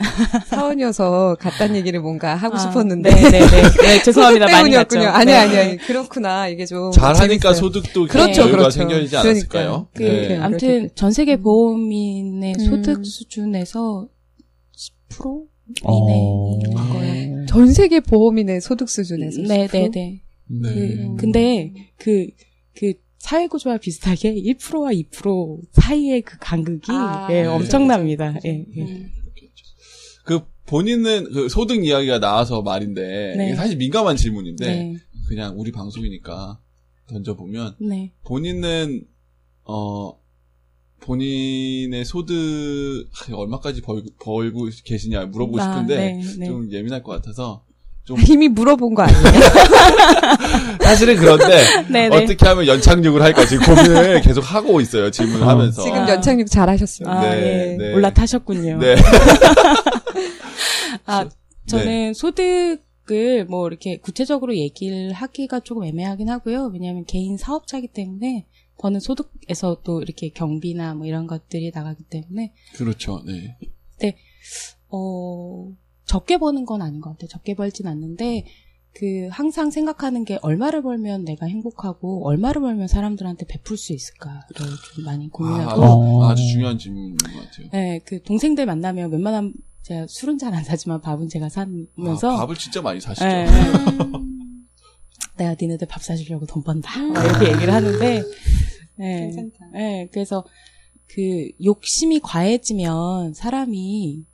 사원이어서 갔다는 얘기를 뭔가 하고 아, 싶었는데 네네네. 네, 죄송합니다. 소득 많이 때문이었군요. 갔죠. 아니 네. 아니 아니 그렇구나 이게 좀 잘하니까. 소득도 그렇죠, 그렇죠. 그러니까. 않았을까요? 그, 네. 아무튼 그렇겠죠. 전 세계 보험인의 음. 소득 수준에서 10% 어. 이내인 거예요. 전 세계 보험인의 소득 수준에서 네네네. 네. 그, 근데 그그 사회 구조와 비슷하게 1%와 2% 사이의 그 간극이 아, 예, 네. 엄청납니다. 예, 예. 음. 그 본인은 그 소득 이야기가 나와서 말인데 네. 이게 사실 민감한 질문인데 네. 그냥 우리 방송이니까 던져보면 네. 본인은 어 본인의 소득 하, 얼마까지 벌, 벌고 계시냐 물어보고 아, 싶은데 네, 네. 좀 예민할 것 같아서 이미 물어본 거 아니에요? 사실은 그런데 네, 네. 어떻게 하면 연착륙을 할까 지금 고민을 계속 하고 있어요 질문하면서 지금 아. 연착륙 잘 하셨어요. 아, 네, 예. 네. 올라타셨군요. 네. 아, 저는 네. 소득 을 뭐 이렇게 구체적으로 얘기를 하기가 조금 애매하긴 하고요. 왜냐하면 개인 사업자이기 때문에 버는 소득에서 또 이렇게 경비나 뭐 이런 것들이 나가기 때문에 그렇죠 네어 적게 버는 건 아닌 것 같아요. 적게 벌진 않는데 그 항상 생각하는 게 얼마를 벌면 내가 행복하고 얼마를 벌면 사람들한테 베풀 수 있을까를 좀 많이 아, 고민하고 어. 아주 중요한 질문인 것 같아요 네, 그 동생들 만나면 웬만하면 제가 술은 잘 안 사지만 밥은 제가 사면서 아, 밥을 진짜 많이 사시죠 예, 예. 내가 니네들 밥 사주려고 돈 번다. 막 이렇게 얘기를 하는데, 예, 괜찮다. 예, 그래서 그 욕심이 과해지면 사람이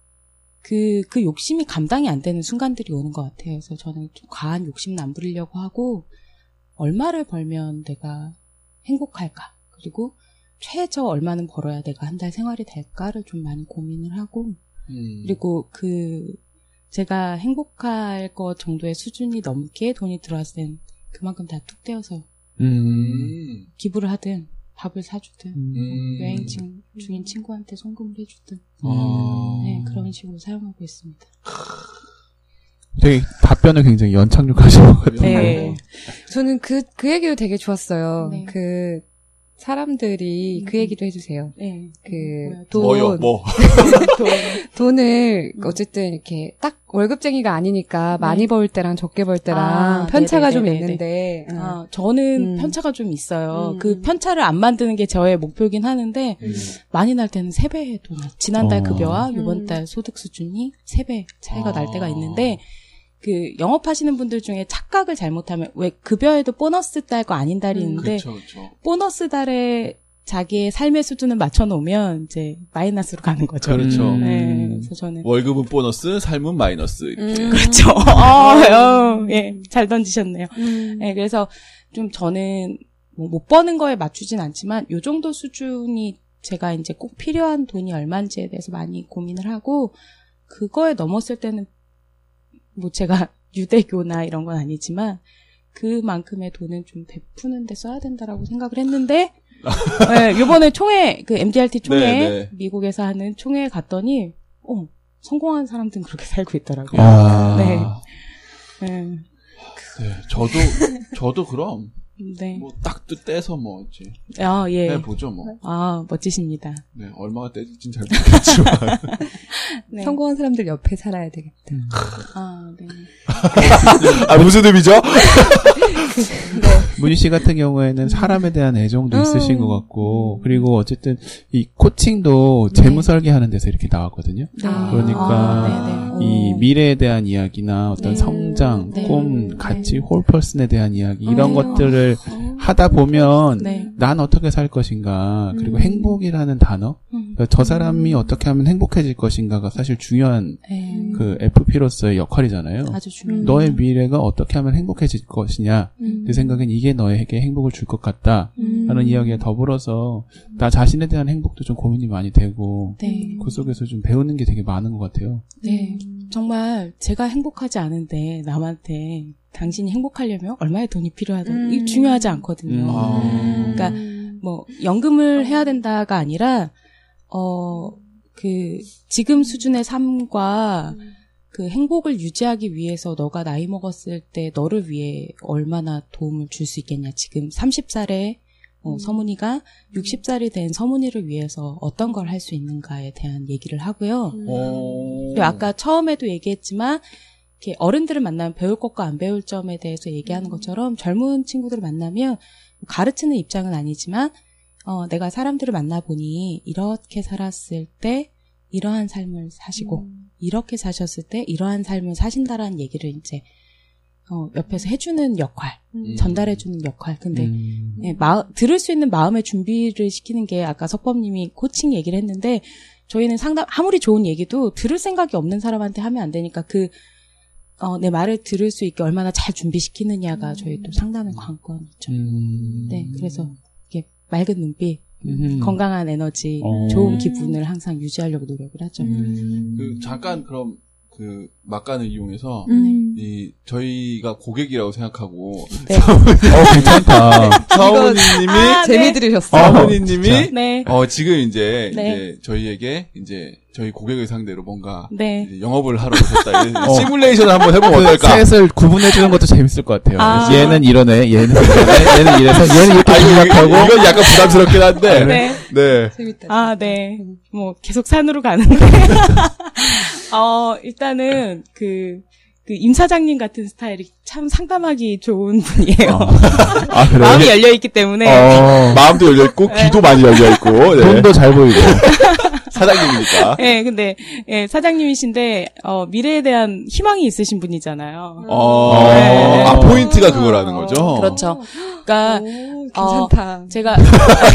그, 그 욕심이 감당이 안 되는 순간들이 오는 것 같아요. 그래서 저는 좀 과한 욕심은 안 부리려고 하고, 얼마를 벌면 내가 행복할까? 그리고 최저 얼마는 벌어야 내가 한 달 생활이 될까를 좀 많이 고민을 하고, 음. 그리고 그 제가 행복할 것 정도의 수준이 넘게 돈이 들어왔을 땐 그만큼 다 툭 떼어서 음. 음. 기부를 하든 밥을 사주든 음. 여행 중, 중인 친구한테 송금을 해주든 아. 네, 그런 식으로 사용하고 있습니다. 되게 답변을 굉장히 연착륙하신 것 같아요. 네. 저는 그, 그 얘기도 되게 좋았어요. 네. 그, 사람들이 그 음. 얘기도 해주세요. 네. 그, 뭐야, 돈, 뭐요 뭐 돈을 음. 어쨌든 이렇게 딱 월급쟁이가 아니니까 많이 네. 벌 때랑 적게 벌 때랑 아, 편차가 좀 네네네네. 있는데, 응. 아, 저는 음. 편차가 좀 있어요. 음. 그 편차를 안 만드는 게 저의 목표긴 하는데, 음. 많이 날 때는 세 배의 돈을. 지난달 어. 급여와 음. 이번 달 소득 수준이 세 배 차이가 날 때가 아. 있는데, 그 영업하시는 분들 중에 착각을 잘못하면 왜 급여에도 보너스 달과 아닌 달이 음. 있는데 그렇죠 그렇죠 보너스 달에 자기의 삶의 수준을 맞춰 놓으면 이제 마이너스로 가는 거죠. 그렇죠. 음. 네, 그래서 저는 월급은 보너스 삶은 마이너스 이렇게 음. 그렇죠. 어, 어, 예, 잘 던지셨네요. 음. 네, 그래서 좀 저는 뭐 못 버는 거에 맞추진 않지만 요 정도 수준이 제가 이제 꼭 필요한 돈이 얼마인지에 대해서 많이 고민을 하고 그거에 넘었을 때는 뭐 제가 유대교나 이런 건 아니지만 그만큼의 돈은 좀 베푸는 데 써야 된다라고 생각을 했는데 네, 요번에 총회 그 MDRT 총회 네, 네. 미국에서 하는 총회 갔더니 어 성공한 사람들은 그렇게 살고 있더라고요. 아. 네. 네. 네, 저도 저도 그럼 네. 뭐 딱도 떼서 뭐 이제 아, 예. 해보죠 뭐. 아, 멋지십니다. 네, 얼마가 떼질진 잘 모르겠지만 네. 성공한 사람들 옆에 살아야 되겠다. 아, 네. 아 무슨 의미죠? 문희 씨 같은 경우에는 사람에 대한 애정도 음. 있으신 것 같고, 그리고 어쨌든 이 코칭도 네. 재무 설계하는 데서 이렇게 나왔거든요. 네. 그러니까 아. 이 오. 미래에 대한 이야기나 어떤 네. 성장, 네. 꿈, 네. 가치, 홀퍼슨에 대한 이야기 이런 어. 것들을 하다 보면 네. 난 어떻게 살 것인가 그리고 음. 행복이라는 단어 음. 그러니까 저 사람이 어떻게 하면 행복해질 것인가가 사실 중요한 네. 그 FP로서의 역할이잖아요. 아주 중요해요. 너의 미래가 어떻게 하면 행복해질 것이냐 음. 내 생각엔 이게 너에게 행복을 줄 것 같다 음. 라는 이야기에 더불어서 나 자신에 대한 행복도 좀 고민이 많이 되고 네. 그 속에서 좀 배우는 게 되게 많은 것 같아요. 네. 정말 제가 행복하지 않은데 남한테 당신이 행복하려면 얼마의 돈이 필요하다. 음. 이게 중요하지 않거든요. 음. 아. 그러니까 뭐 연금을 해야 된다가 아니라 어 그 지금 수준의 삶과 그 행복을 유지하기 위해서 너가 나이 먹었을 때 너를 위해 얼마나 도움을 줄 수 있겠냐. 지금 30살에 어, 서문이가 60살이 된 서문이를 위해서 어떤 걸 할 수 있는가에 대한 얘기를 하고요. 오. 그리고 아까 처음에도 얘기했지만 이렇게 어른들을 만나면 배울 것과 안 배울 점에 대해서 얘기하는 것처럼 젊은 친구들을 만나면 가르치는 입장은 아니지만 어, 내가 사람들을 만나보니 이렇게 살았을 때 이러한 삶을 사시고 이렇게 사셨을 때 이러한 삶을 사신다라는 얘기를 이제 어, 옆에서 해주는 역할, 음. 전달해주는 역할. 근데 음. 예, 마, 들을 수 있는 마음의 준비를 시키는 게 아까 석범님이 코칭 얘기를 했는데 저희는 상담 아무리 좋은 얘기도 들을 생각이 없는 사람한테 하면 안 되니까 그 어, 내 말을 들을 수 있게 얼마나 잘 준비시키느냐가 저희 또 상담의 관건이죠. 음. 네, 그래서 이게 맑은 눈빛, 음. 건강한 에너지, 어. 좋은 기분을 항상 유지하려고 노력을 하죠. 음. 그 잠깐 그럼 그 막간을 이용해서 음. 이 저희가 고객이라고 생각하고 네. 어, 괜찮다. 사모님이 아, 네. 재미 들으셨어. 어. 사모님이 네. 어 지금 이제 네. 이제 저희에게 이제 저희 고객을 상대로 뭔가 네. 영업을 하러 오셨다. 이 어. 시뮬레이션을 한번 해보면 그 어떨까? 셋을 구분해 주는 것도 재밌을 것 같아요. 아. 얘는 이러네, 얘는 이러네, 얘는 이래서 얘는 이렇게 아, 이거, 생각하고 이건 약간 부담스럽긴 한데. 네. 네. 재밌다. 아, 네. 뭐, 계속 산으로 가는데. 어, 일단은, 그, 그, 임 사장님 같은 스타일이 참 상담하기 좋은 분이에요. 아 그래요? 마음이 열려 있기 때문에. 어, 마음도 열려 있고, 귀도 많이 열려 있고, 네. 돈도 잘 보이고. 사장님이니까. 예, 근데, 예, 사장님이신데, 어, 미래에 대한 희망이 있으신 분이잖아요. 어, 네. 아, 포인트가 그거라는 거죠? 그렇죠. 그러니까, 오, 괜찮다. 제가,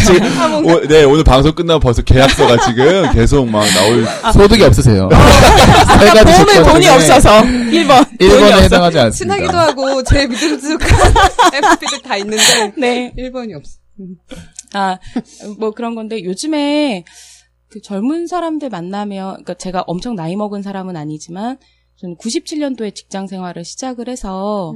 지금, 오, 네, 오늘 방송 끝나면 벌써 계약서가 지금 계속 막 나올, 소득이 없으세요. 세 가지 보험에 조건 돈이 없어서, 1번. 1번에 해당하지 않습니다. 친하기도 하고 제 믿음직한 FP들 다 있는데 네. 1번이 없어. 아, 뭐 그런 건데 요즘에 그 젊은 사람들 만나면, 그러니까 제가 엄청 나이 먹은 사람은 아니지만, 저는 97년도에 직장 생활을 시작을 해서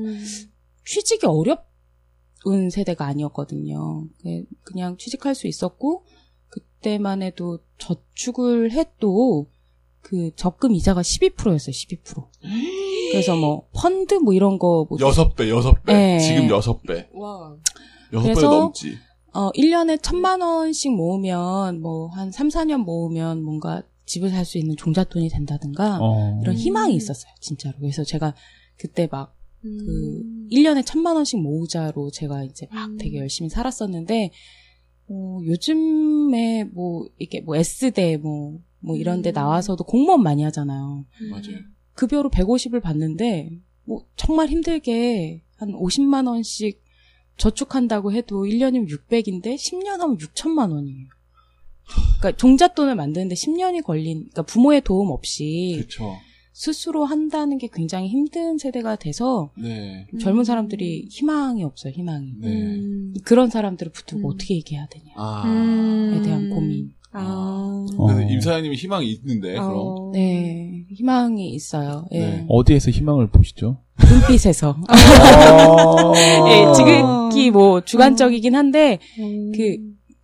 취직이 어렵은 세대가 아니었거든요. 그- 그냥 취직할 수 있었고, 그때만 해도 저축을 해도 그 적금 이자가 12%였어요, 12%. 그래서 뭐, 펀드 뭐 이런 거, 뭐, 여섯 배, 여섯 배. 네. 지금 여섯 배. 와. 여섯 배 그래서 넘지. 어, 1년에 천만 원씩 모으면, 뭐, 한 3, 4년 모으면 뭔가 집을 살 수 있는 종잣돈이 된다든가, 어. 이런 희망이 있었어요, 진짜로. 그래서 제가 그때 막, 그, 음. 1년에 천만 원씩 모으자로 제가 이제 막 음. 되게 열심히 살았었는데, 어, 요즘에 뭐, 이렇게 뭐 S대 뭐, 뭐 이런 데 음. 나와서도 공무원 많이 하잖아요. 맞아요. 급여로 150을 받는데, 뭐, 정말 힘들게 한 50만 원씩 저축한다고 해도 1년이면 600인데 10년 하면 6천만 원이에요. 그러니까 종잣돈을 만드는데 10년이 걸린, 그러니까 부모의 도움 없이 그쵸. 스스로 한다는 게 굉장히 힘든 세대가 돼서 네. 좀 젊은 사람들이 희망이 없어요, 희망이. 네. 음. 그런 사람들을 붙들고 음. 어떻게 얘기해야 되냐에 아. 음. 대한 고민. 아. 그래서 어. 임사장님이 희망이 있는데, 그럼. 어. 네, 희망이 있어요. 예. 네. 어디에서 희망을 보시죠? 눈빛에서. 예, 지극히 뭐 주관적이긴 한데 음. 그,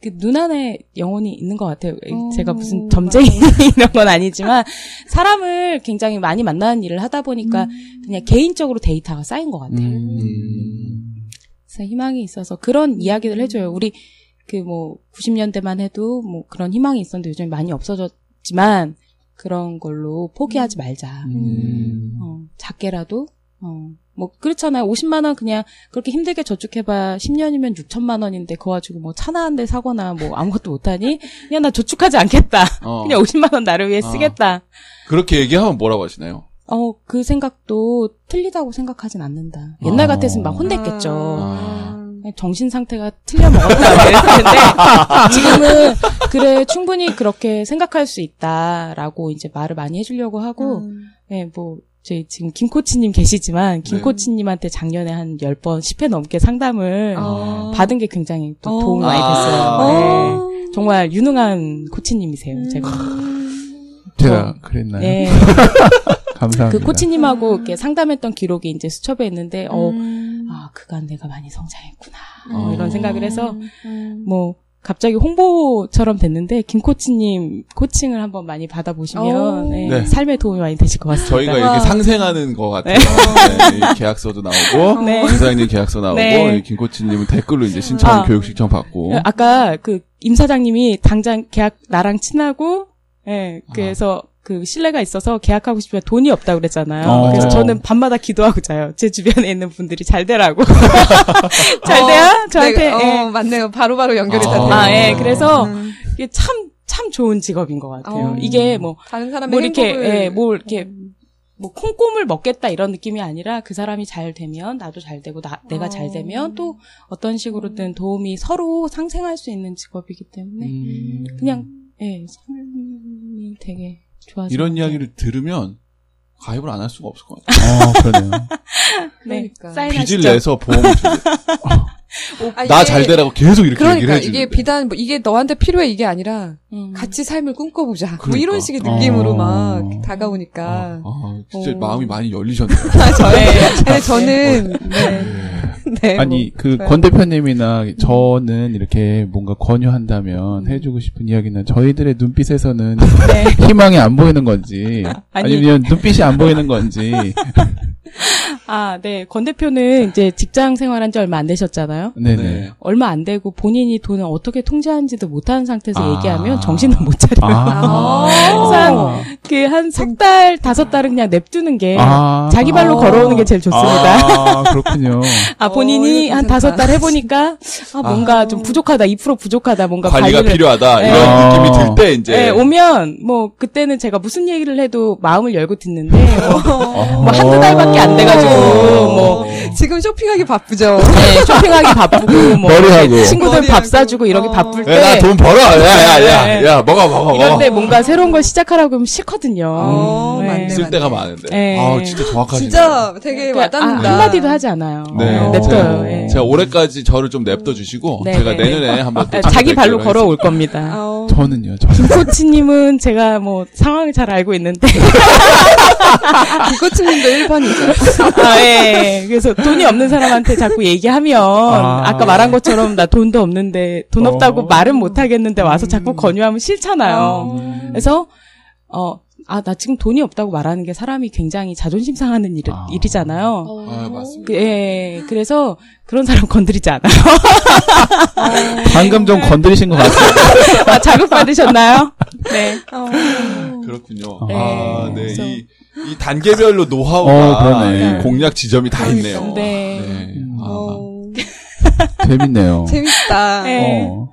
그 눈 안에 영혼이 있는 것 같아요. 어, 제가 무슨 점쟁이 이런 건 아니지만 사람을 굉장히 많이 만나는 일을 하다 보니까 그냥 개인적으로 데이터가 쌓인 것 같아요. 음. 그래서 희망이 있어서 그런 이야기를 해줘요. 우리 그 뭐 90년대만 해도 뭐 그런 희망이 있었는데 요즘 많이 없어졌지만 그런 걸로 포기하지 말자. 음. 어, 작게라도 어, 뭐 그렇잖아요. 50만 원 그냥 그렇게 힘들게 저축해봐 10년이면 6천만 원인데 그거 가지고 뭐 차나 한 대 사거나 뭐 아무것도 못하니 그냥 나 저축하지 않겠다. 어. 그냥 50만 원 나를 위해 어. 쓰겠다. 그렇게 얘기하면 뭐라고 하시나요? 어, 그 생각도 틀리다고 생각하진 않는다. 옛날 어. 같았으면 막 혼냈겠죠. 아. 정신 상태가 틀려 먹었다 그랬을 텐데 지금은 그래 충분히 그렇게 생각할 수 있다라고 이제 말을 많이 해주려고 하고 음. 예, 뭐 저희 지금 김 코치님 계시지만 김 네. 코치님한테 작년에 한 10번 10회 넘게 상담을 어. 받은 게 굉장히 또 어. 도움이 많이 아. 됐어요. 어. 네. 정말 유능한 코치님이세요, 제가. 제가 그랬나요? 네. 감사합니다. 그 코치님하고 이렇게 상담했던 기록이 이제 수첩에 있는데 어, 음. 아, 그간 내가 많이 성장했구나. 어. 어, 이런 생각을 해서 음. 뭐 갑자기 홍보처럼 됐는데 김 코치님 코칭을 한번 많이 받아보시면 오. 네, 네. 삶에 도움이 많이 되실 것 같습니다. 저희가 이렇게 와. 상생하는 것 같아요. 네, 이 계약서도 나오고, 네. 임사장님 계약서 나오고, 네. 이 김코치님은 댓글로 이제 신청, 아. 교육 신청 받고. 아까 그 임 사장님이 당장 계약 나랑 친하고 예 그래서 그 신뢰가 있어서 계약하고 싶으면 돈이 없다고 그랬잖아요. 어. 그래서 맞아요. 저는 밤마다 기도하고 자요. 제 주변에 있는 분들이 잘 되라고. 잘 돼요? 저한테 네, 예. 어, 맞네요. 바로바로 연결이 아. 다 돼요. 아, 예. 그래서 음. 이게 참, 참 좋은 직업인 것 같아요. 어. 이게 뭐, 다른 사람의 뭐 이렇게, 행복을 예, 뭐 이렇게, 뭐 콩고물 먹겠다 이런 느낌이 아니라 그 사람이 잘 되면 나도 잘 되고 나, 내가 잘 되면 또 어떤 식으로든 도움이 서로 상생할 수 있는 직업이기 때문에 음. 그냥 예 삶이 되게 좋아지 이런 이야기를 들으면 가입을 안 할 수가 없을 것 같아요. 어, 그러네요. 네, 그러니까. 빚을 내서 보험을 주고 아, 나 이게- 잘 되라고 계속 이렇게 얘기를 그러니까 해주는데. 이게 비단 뭐 이게 너한테 필요해 이게 아니라 음. 같이 삶을 꿈꿔보자. 뭐 그러니까. 이런 식의 느낌으로 어. 막 다가오니까. 아, 아, 진짜 어. 마음이 많이 열리셨네요. 아, 저는, 네. 네. 네. 아니 그 네. 권 대표님이나 저는 이렇게 뭔가 권유한다면 해주고 싶은 이야기는 저희들의 눈빛에서는 네. 희망이 안 보이는 건지 아니. 아니면 눈빛이 안 보이는 건지 아, 네. 권 대표는 이제 직장 생활한 지 얼마 안 되셨잖아요. 네네 네. 얼마 안 되고 본인이 돈을 어떻게 통제하는지도 못하는 상태에서 아. 얘기하면 정신을 못 차려요. 아, 그래서 그한 석 달, 다섯 달은 그냥 냅두는 게 아. 자기 발로 아. 걸어오는 게 제일 좋습니다. 아, 그렇군요. 아, 어, 본인이 이거 한. 다섯 달 해보니까, 아, 뭔가 좀 부족하다, 2% 부족하다, 뭔가 관리가 관리를. 필요하다 네. 이런 아. 느낌이 들 때 이제 네, 오면, 뭐, 그때는 제가 무슨 얘기를 해도 마음을 열고 듣는데, 뭐, 뭐 한두 달밖에 안 돼가지고, 뭐, 지금 쇼핑하기 바쁘죠. 네, 쇼핑하기 바쁘고, 뭐, 머리하고. 친구들 밥 머리하고. 사주고 이러기 어. 바쁠 때, 야, 나 돈 벌어. 야, 야, 야, 네. 야, 먹어, 먹어, 먹어. 이런데 뭔가 새로운 걸 시작하라고 하면 싫거든요. 어, 맞네, 쓸 맞네. 때가 많은데. 네. 아, 진짜 정확하시네. 진짜 되게 그, 와닿는다. 아, 한마디도 하지 않아요. 네. 어, 냅둬요. 예. 제가 올해까지 저를 좀 냅둬 주시고 네, 제가 네. 내년에 한번 또 아, 자기 발로 걸어올 겁니다. 어. 저는요. 저는 김코치님은 제가 뭐 상황을 잘 알고 있는데, 김코치님도 1번이죠. 아, 예. 그래서 돈이 없는 사람한테 자꾸 얘기하면, 아. 아. 까 말한 것처럼 나 돈도 없는데, 돈 없다고 어. 말은 못 하겠는데 와서 자꾸 권유하면 싫잖아요. 그래서, 어, 아, 나 지금 돈이 없다고 말하는 게 사람이 굉장히 자존심 상하는 일, 아. 일이잖아요. 아, 맞습니다. 그, 예, 그래서 그런 사람 건드리지 않아요. 방금 좀 건드리신 것 같아요. 아, 자극받으셨나요? 네. 그렇군요. 네. 아, 네. 그래서- 이, 이 단계별로 노하우가 어. 공략 지점이 다 있네요. 네. 네. 아, 어, 재밌네요. 재밌다. 네. 어.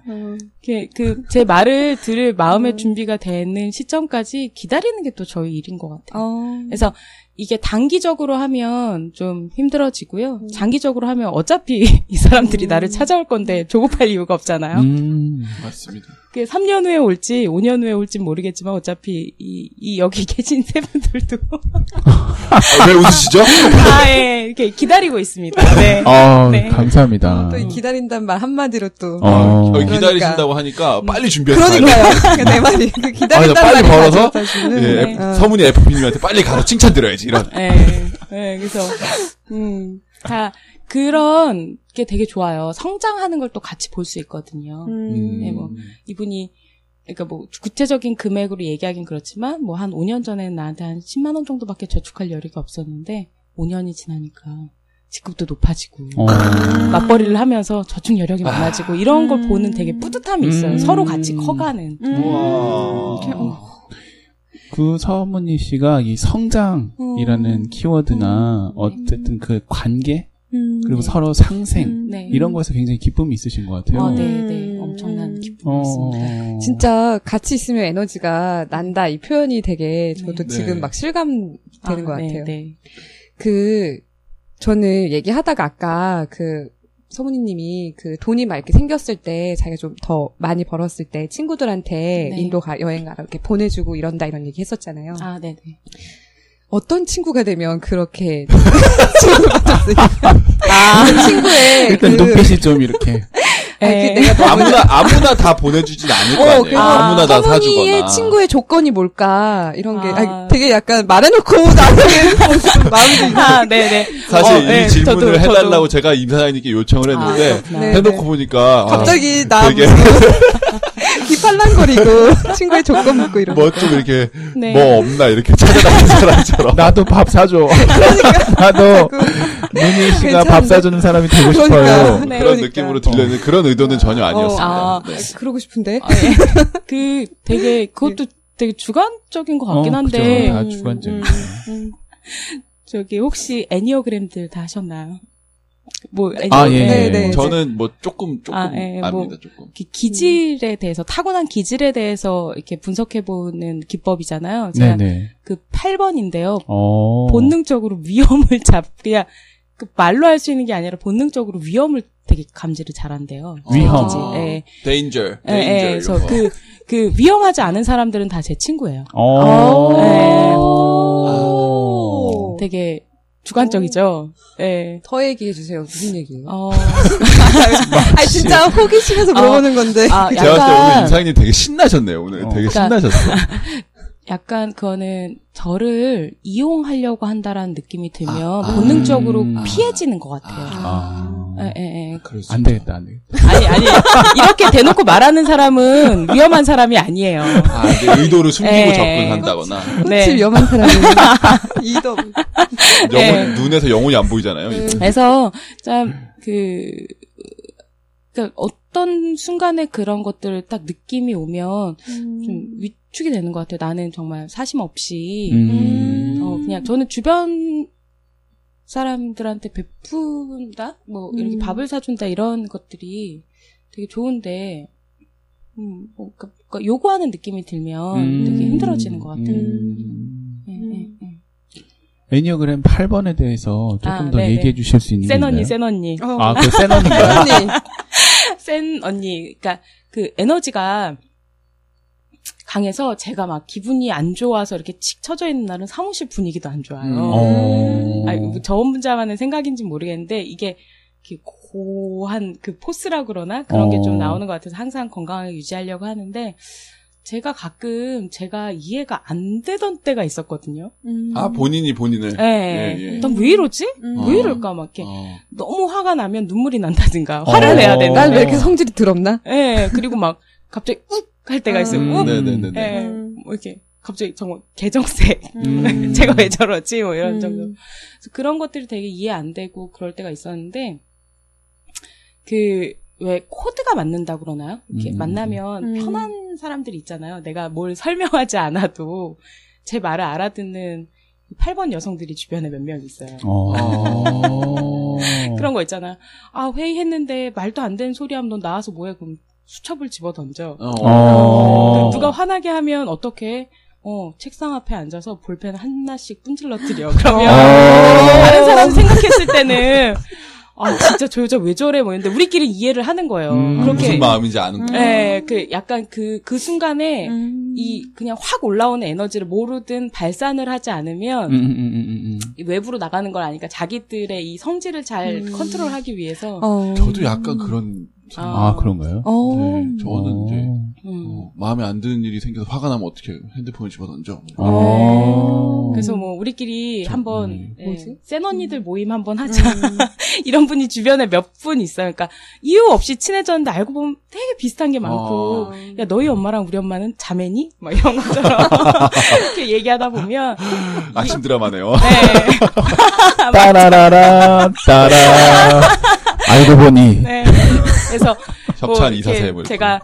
그, 그, 제 말을 들을 마음의 준비가 되는 시점까지 기다리는 게 또 저희 일인 것 같아요. 어. 그래서 이게 단기적으로 하면 좀 힘들어지고요. 장기적으로 하면 어차피 이 사람들이 나를 찾아올 건데 조급할 이유가 없잖아요. 음. 맞습니다. 그게 3년 후에 올지 5년 후에 올지 모르겠지만 어차피 이, 이 여기 계신 세 분들도 아, 왜 웃으시죠? 아, 예, 이렇게 기다리고 있습니다. 네. 아, 네. 감사합니다. 또이 기다린다는 말 한마디로 또. 어. 그러니까. 기다리신다고 하니까 빨리 준비해서 그러니까요. 그내 말이. 그 아, 기다린다는 나 빨리? 가져다주는. 예, 네. 서문이 FP님한테 빨리 가서 칭찬 드려야지 이런. 예, 예, 그래서, 음, 다, 그런 게 되게 좋아요. 성장하는 걸 또 같이 볼 수 있거든요. 음. 네, 뭐, 이분이, 그러니까 뭐, 구체적인 금액으로 얘기하긴 그렇지만, 뭐, 한 5년 전에는 나한테 한 10만 원 정도밖에 저축할 여유가 없었는데, 5년이 지나니까, 직급도 높아지고, 어. 맞벌이를 하면서 저축 여력이 많아지고, 이런 걸 보는 되게 뿌듯함이 있어요. 음. 서로 같이 커가는. 음. 우와. 이렇게, 어. 그 서문희 씨가 이 성장이라는 키워드나 어쨌든 그 관계 음. 그리고 서로 상생 음. 네. 이런 거에서 굉장히 기쁨이 있으신 것 같아요. 아, 네, 음. 네. 엄청난 기쁨이 어. 있습니다. 진짜 같이 있으면 에너지가 난다 이 표현이 되게 저도 네. 지금 네. 막 실감 되는 것 네, 같아요. 네. 그 저는 얘기하다가 아까 그 서문희님이 그 돈이 막 이렇게 생겼을 때 자기가 좀 더 많이 벌었을 때 친구들한테 네. 인도 가 여행 가라 이렇게 보내주고 이런다 이런 얘기 했었잖아요. 아, 네, 네. 어떤 친구가 되면 그렇게 지원을 받았으니까 아, 친구의 일단 그, 눈빛이 좀 이렇게 네. 아무나 아무나 다 보내주진 않을 거 어, 아니에요. 그래서 아무나 다 사주거나. 친구의 조건이 뭘까 이런 게 아. 아, 되게 약간 말해놓고 나중에 좀 마음이 아, 네, 네. 사실 어, 이 네, 질문을 저도- 해달라고 제가 임사장님께 요청을 아, 했는데. 네. 해놓고 보니까 아, 갑자기 나 되게 기 팔랑거리고 친구의 조건 묻고 이런 뭐좀 이렇게 네. 뭐 없나 이렇게 찾아다니는 사람처럼. 나도 밥 사줘. 나도 문희 씨가 밥 괜찮은데? 사주는 사람이 되고 그러니까. 싶어요. 네. 그런 그러니까. 느낌으로 들려는 그런 의도는 전혀 아니었습니다. 아, 네. 그러고 싶은데 아, 예. 그 되게 그것도 되게 주관적인 것 같긴 어, 한데 그죠. 다 주관적이죠. 음, 저기 혹시 애니어그램들 다 하셨나요? 뭐 아, 이제, 예, 네, 예. 네. 저는 뭐 조금 조금 아, 예, 압니다. 뭐 조금. 기- 기질에 대해서 타고난 기질에 대해서 이렇게 분석해 보는 기법이잖아요. 제가 네네. 그 8번인데요. 어. 본능적으로 위험을 잡야 그 말로 할 수 있는 게 아니라 본능적으로 위험을 되게 감지를 잘한대요. 위험. 기질. 예. danger, 예, danger 예. 그래서 거. 그, 그 위험하지 않은 사람들은 다 제 친구예요. 어. 네. 오. 되게 주관적이죠. 예. 더 얘기해 주세요. 무슨 얘기예요? 어, 아 진짜 호기심에서 물어보는 건데. 아, 제가 봤을 때 오늘 약간, 이사님 되게 신나셨네요. 오늘 어. 되게 그러니까- 신나셨어. 약간 그거는 저를 이용하려고 한다라는 느낌이 들면 아. 본능적으로 음. 피해지는 것 같아요. 아. 예, 예, 예. 그럴 수 안. 되겠다, 안 되겠다. 아니, 아니. 이렇게 대놓고 말하는 사람은 위험한 사람이 아니에요. 아, 이제 의도를 숨기고 예. 접근한다거나. 꽃이 네. 위험한 사람은 이도 영혼, 눈에서 영혼이 안 보이잖아요. 이거. 그래서 참 그, 그러니까 어떤 순간에 그런 것들을 딱 느낌이 오면 좀 위축이 되는 것 같아요. 나는 정말 사심 없이 음. 어, 그냥 저는 주변 사람들한테 베푼다? 뭐, 이렇게 음. 밥을 사준다, 이런 것들이 되게 좋은데, 음, 뭐, 그러니까, 그러니까 요구하는 느낌이 들면 음. 되게 힘들어지는 것 같아요. 음. 예, 예, 예. 애니어그램 8번에 대해서 조금 아, 더 네네. 얘기해 주실 수 있는 게센 언니? 센 언니. 아, 그센 언니인가요? 언니. 센 언니. 그러니까 그 에너지가 강해서 제가 막 기분이 안 좋아서 이렇게 칙 쳐져 있는 날은 사무실 분위기도 안 좋아요. 음. 어. 아니, 뭐저 혼자만의 생각인지 모르겠는데 이게 이렇게 고한 그 포스라 그러나 그런 게 어. 좀 나오는 것 같아서 항상 건강하게 유지하려고 하는데 제가 가끔 제가 이해가 안 되던 때가 있었거든요. 아, 본인이 본인을. 예. 예, 예. 난왜 이러지? 음. 왜 이럴까 막 이렇게 어. 너무 화가 나면 눈물이 난다든가 화를 내야 되는데 난왜 이렇게 성질이 더럽나? 예, 그리고 막 갑자기 욱 할 때가 있어요. 음. 욱. 네네네. 예, 음. 뭐 이렇게 갑자기 정말 개정색. 음. 제가 왜 저러지? 뭐 이런 음. 정도. 그래서 그런 것들이 되게 이해 안 되고 그럴 때가 있었는데 그 왜 코드가 맞는다 그러나요? 이렇게 음. 만나면 음. 편한 사람들이 있잖아요. 내가 뭘 설명하지 않아도 제 말을 알아듣는 8번 여성들이 주변에 몇 명 있어요. 어. 그런 거 있잖아요. 아, 회의했는데 말도 안 되는 소리 하면 넌 나와서 뭐해? 그럼 수첩을 집어 던져. 어. 어. 누가 화나게 하면 어떻게? 어, 책상 앞에 앉아서 볼펜 하나씩 분질러뜨려. 그러면 어. 다른 사람 생각했을 때는 아, 진짜 저 여자 왜 저래? 뭐 이랬는데 우리끼리 이해를 하는 거예요. 음. 그렇게 무슨 마음인지 아는 거. 예, 그 약간 그그 순간에 음. 이 그냥 확 올라오는 에너지를 모르든 발산을 하지 않으면 음, 음, 음, 음, 음. 이 외부로 나가는 걸 아니까 자기들의 이 성질을 잘 음. 컨트롤하기 위해서 어. 저도 약간 그런. 아, 그런가요? 어. 네, 저는 어. 이제 음. 어, 마음에 안 드는 일이 생겨서 화가 나면 어떻게 해요? 핸드폰을 집어 던져. 어. 그래서 뭐 우리끼리 저- 한번 음. 예, 뭐지? 센 언니들 모임 한번 하자. 이런 분이 주변에 몇 분 있어요. 그러니까 이유 없이 친해졌는데 알고 보면 되게 비슷한 게 많고 어. 야 너희 엄마랑 우리 엄마는 자매니? 막 이런 것처럼 이렇게 얘기하다 보면 아침 드라마네요. 네, 따라라라, 따라. 알고 보니. 네. 그래서 뭐 협찬 이렇게 이사세 뭐. 제가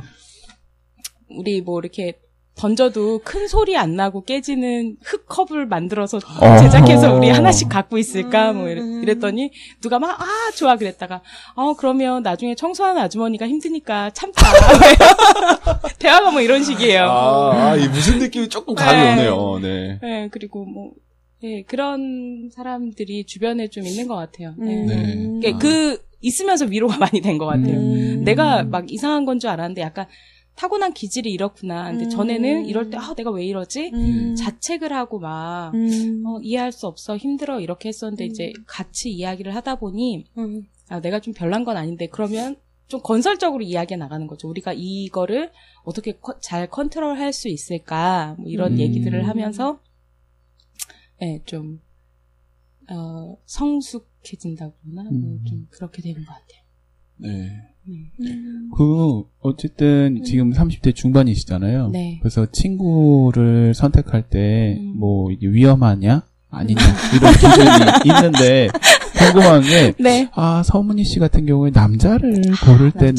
우리 뭐 이렇게 던져도 큰 소리 안 나고 깨지는 흙컵을 만들어서 어. 제작해서 우리 하나씩 갖고 있을까 뭐 이랬- 음. 이랬더니 누가 막 아 좋아 그랬다가 어 그러면 나중에 청소하는 아주머니가 힘드니까 참자 대화가 뭐 이런 식이에요. 아, 아, 이 무슨 느낌이 조금 감이 네. 오네요. 네. 네 그리고 뭐 예, 그런 사람들이 주변에 좀 있는 것 같아요. 네. 음. 네. 그러니까 그 있으면서 위로가 많이 된 것 같아요. 음. 내가 막 이상한 건 줄 알았는데 약간 타고난 기질이 이렇구나. 근데 음. 전에는 이럴 때 아 내가 왜 이러지? 음. 자책을 하고 막 음. 어, 이해할 수 없어 힘들어 이렇게 했었는데 이제 같이 이야기를 하다 보니 음. 아, 내가 좀 별난 건 아닌데 그러면 좀 건설적으로 이야기가 나가는 거죠. 우리가 이거를 어떻게 커- 잘 컨트롤 할 수 있을까 뭐 이런 음. 얘기들을 하면서 예, 좀 어, 성숙해진다고 그러나 뭐 음. 좀 그렇게 되는 것 같아요. 네. 그, 어쨌든 지금 30대 중반이시잖아요. 네. 그래서 친구를 선택할 때, 음. 뭐, 이게 위험하냐? 아니냐? 이런 기준이 있는데, 궁금한 게, 네. 아, 서문희 씨 같은 경우에 남자를 고를 때는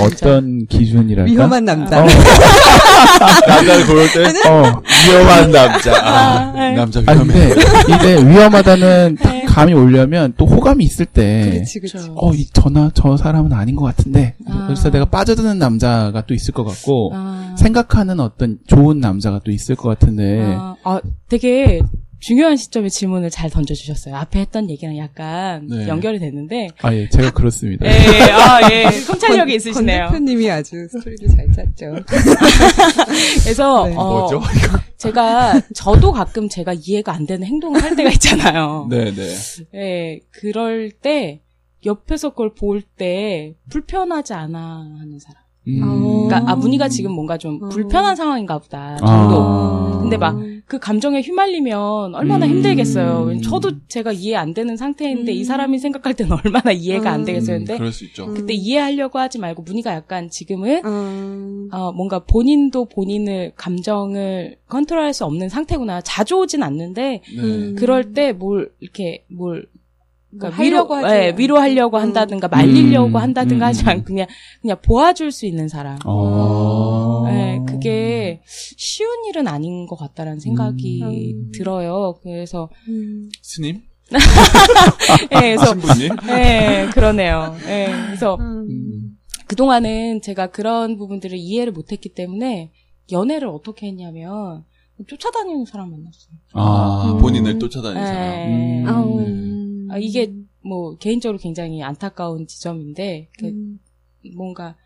어떤 기준이랄까? 위험한 남자. 어, 남자를 고를 때 어. 위험한 남자. 아, 아, 네. 남자 아, 위험해. 근데, 이제 위험하다는 딱 네. 감이 오려면 또 호감이 있을 때, 그렇지, 그렇지. 어, 이, 저나, 저 사람은 아닌 것 같은데. 아. 그래서 내가 빠져드는 남자가 또 있을 것 같고, 아, 생각하는 어떤 좋은 남자가 또 있을 것 같은데, 아, 아, 되게 중요한 시점에 질문을 잘 던져주셨어요. 앞에 했던 얘기랑 약간 네. 연결이 됐는데. 아, 예, 제가 그렇습니다. 예, 아, 예. 통찰력이 권 있으시네요. 대표님이 아주 스토리를 잘 짰죠. 그래서, 네. 어, 뭐죠? 제가, 저도 가끔 제가 이해가 안 되는 행동을 할 때가 있잖아요. 네, 네. 예, 그럴 때, 옆에서 그걸 볼 때, 불편하지 않아 하는 사람. 음. 그러니까, 아, 문희가 지금 뭔가 좀 어. 불편한 상황인가 보다. 아. 정도. 근데 막, 그 감정에 휘말리면 얼마나 음. 힘들겠어요. 저도 제가 이해 안 되는 상태인데 이 사람이 생각할 때는 얼마나 이해가 안 음. 되겠어요. 음, 근데 그럴 수 있죠. 그때 이해하려고 하지 말고 문희가 약간 지금은 음. 어, 뭔가 본인도 본인을 감정을 컨트롤할 수 없는 상태구나. 자주 오진 않는데 네. 음. 그럴 때 뭘 이렇게 뭘 그러니까 뭐 하려고 위로, 예. 위로하려고 음. 한다든가 말리려고 음. 한다든가 하지 음. 않고 그냥 그냥 보아줄 수 있는 사람. 어. 네, 그게 쉬운 일은 아닌 것 같다라는 생각이 음. 들어요. 그래서, 음. 스님? 예, 그래서, 신부님? 예, 그러네요. 예, 그래서 음. 음. 그동안은 제가 그런 부분들을 이해를 못했기 때문에 연애를 어떻게 했냐면 쫓아다니는 사람 만났어요. 아, 음. 본인을 쫓아다니는 사람. 예. 음. 아, 이게 뭐 개인적으로 굉장히 안타까운 지점인데 그 음. 뭔가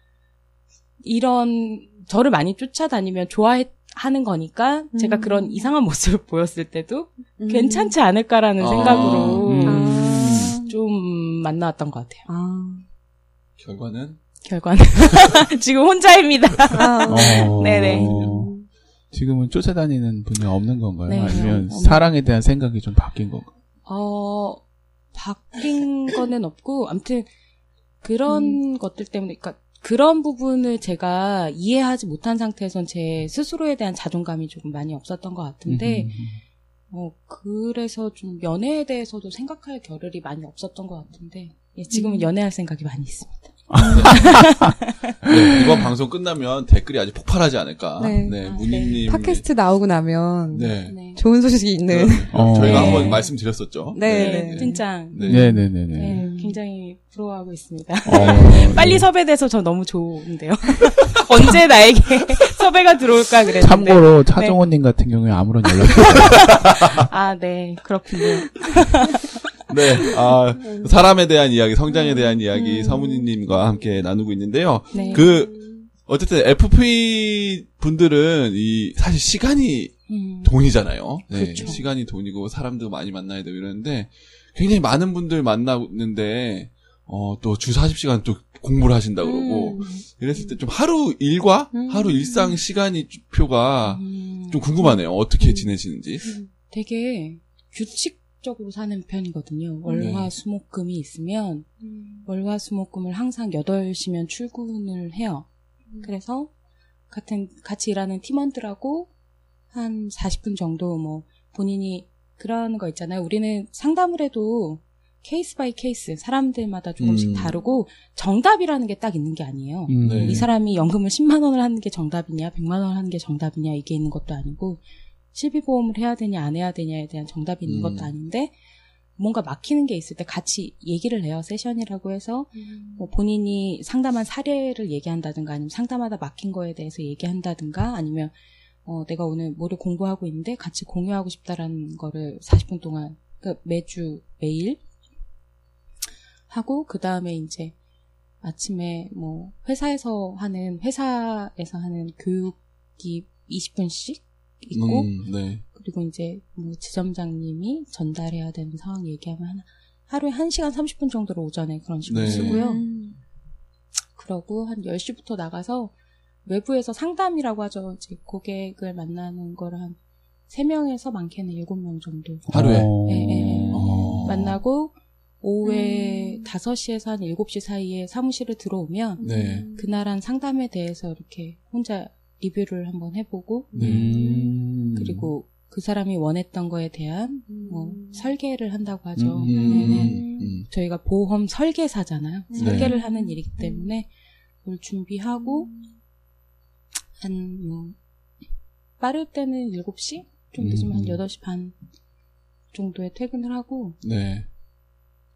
이런 저를 많이 쫓아다니면 좋아하는 거니까 제가 음. 그런 이상한 모습을 보였을 때도 음. 괜찮지 않을까라는 아. 생각으로 음. 아. 좀 만나왔던 것 같아요. 아. 결과는? 결과는 지금 혼자입니다. 아. 어. 네네. 지금은 쫓아다니는 분이 없는 건가요? 네, 아니면 없는- 사랑에 대한 생각이 좀 바뀐 건가요? 어 바뀐 거는 없고 아무튼 그런 것들 때문에 그러니까 그런 부분을 제가 이해하지 못한 상태에선 제 스스로에 대한 자존감이 조금 많이 없었던 것 같은데 음. 어 그래서 좀 연애에 대해서도 생각할 겨를이 많이 없었던 것 같은데 예, 지금은 음. 연애할 생각이 많이 있습니다. 네, 이번 방송 끝나면 댓글이 아주 폭발하지 않을까. 네. 네, 아, 문희님. 팟캐스트 나오고 나면 네. 네. 좋은 소식이 있는. 어. 저희가 네. 한번 말씀드렸었죠. 네, 네, 네. 네. 네네네 네. 네, 굉장히 부러워하고 있습니다. 어, 빨리 네. 섭외돼서 저 너무 좋은데요. 언제 나에게 섭외가 들어올까 그랬는데. 참고로 차종호님 같은 경우에 아무런 연락이 아, 네, 그렇군요. 네, 아, 사람에 대한 이야기, 성장에 대한 이야기, 서문희님과 함께 나누고 있는데요. 네. 그, 어쨌든 FP 분들은 이, 사실 시간이 음, 돈이잖아요. 네, 그렇죠. 시간이 돈이고 사람도 많이 만나야 되고 이러는데 굉장히 많은 분들 만나는데 어, 또 주 40시간 또 공부를 하신다 그러고 음. 이랬을 때 좀 하루 일과 음. 하루 일상 시간이 표가 음, 좀 궁금하네요. 어떻게 음. 지내시는지. 되게 규칙 적으로 사는 편이거든요. 월화수목금이 있으면 월화 수목금을 항상 8시면 출근을 해요. 그래서 같은 같이 일하는 팀원들하고 한 40분 정도 뭐 본인이 그런 거 있잖아요. 우리는 상담을 해도 case by case 사람들마다 조금씩 음. 다르고 정답이라는 게 딱 있는 게 아니에요. 음. 네. 이 사람이 연금을 10만 원을 하는 게 정답이냐, 100만 원을 하는 게 정답이냐 이게 있는 것도 아니고 실비보험을 해야 되냐 안 해야 되냐에 대한 정답이 있는 음. 것도 아닌데 뭔가 막히는 게 있을 때 같이 얘기를 해요. 세션이라고 해서 뭐 본인이 상담한 사례를 얘기한다든가 아니면 상담하다 막힌 거에 대해서 얘기한다든가 아니면 어, 내가 오늘 뭐를 공부하고 있는데 같이 공유하고 싶다라는 거를 40분 동안 그러니까 매주 매일 하고 그 다음에 이제 아침에 뭐 회사에서 하는 회사에서 하는 교육이 20분씩 있고 음, 네. 그리고 이제 뭐 지점장님이 전달해야 되는 상황 얘기하면 한- 하루에 1시간 30분 정도로 오전에 그런 식으로 네. 쓰고요. 음. 그러고 한 10시부터 나가서 외부에서 상담이라고 하죠. 이제 고객을 만나는 거를 한 3명에서 많게는 7명 정도 하루에? 어. 예, 예. 어. 만나고 오후에 음. 5시에서 한 7시 사이에 사무실을 들어오면 네. 그날 한 상담에 대해서 이렇게 혼자 리뷰를 한번 해보고 네. 음. 그리고 그 사람이 원했던 거에 대한 뭐 설계를 한다고 하죠. 음, 네네. 음. 저희가 보험 설계사잖아요. 네. 설계를 하는 일이기 때문에 그걸 준비하고 한 뭐 빠를 때는 7시 좀 늦으면 한 음. 8시 반 정도에 퇴근을 하고 네.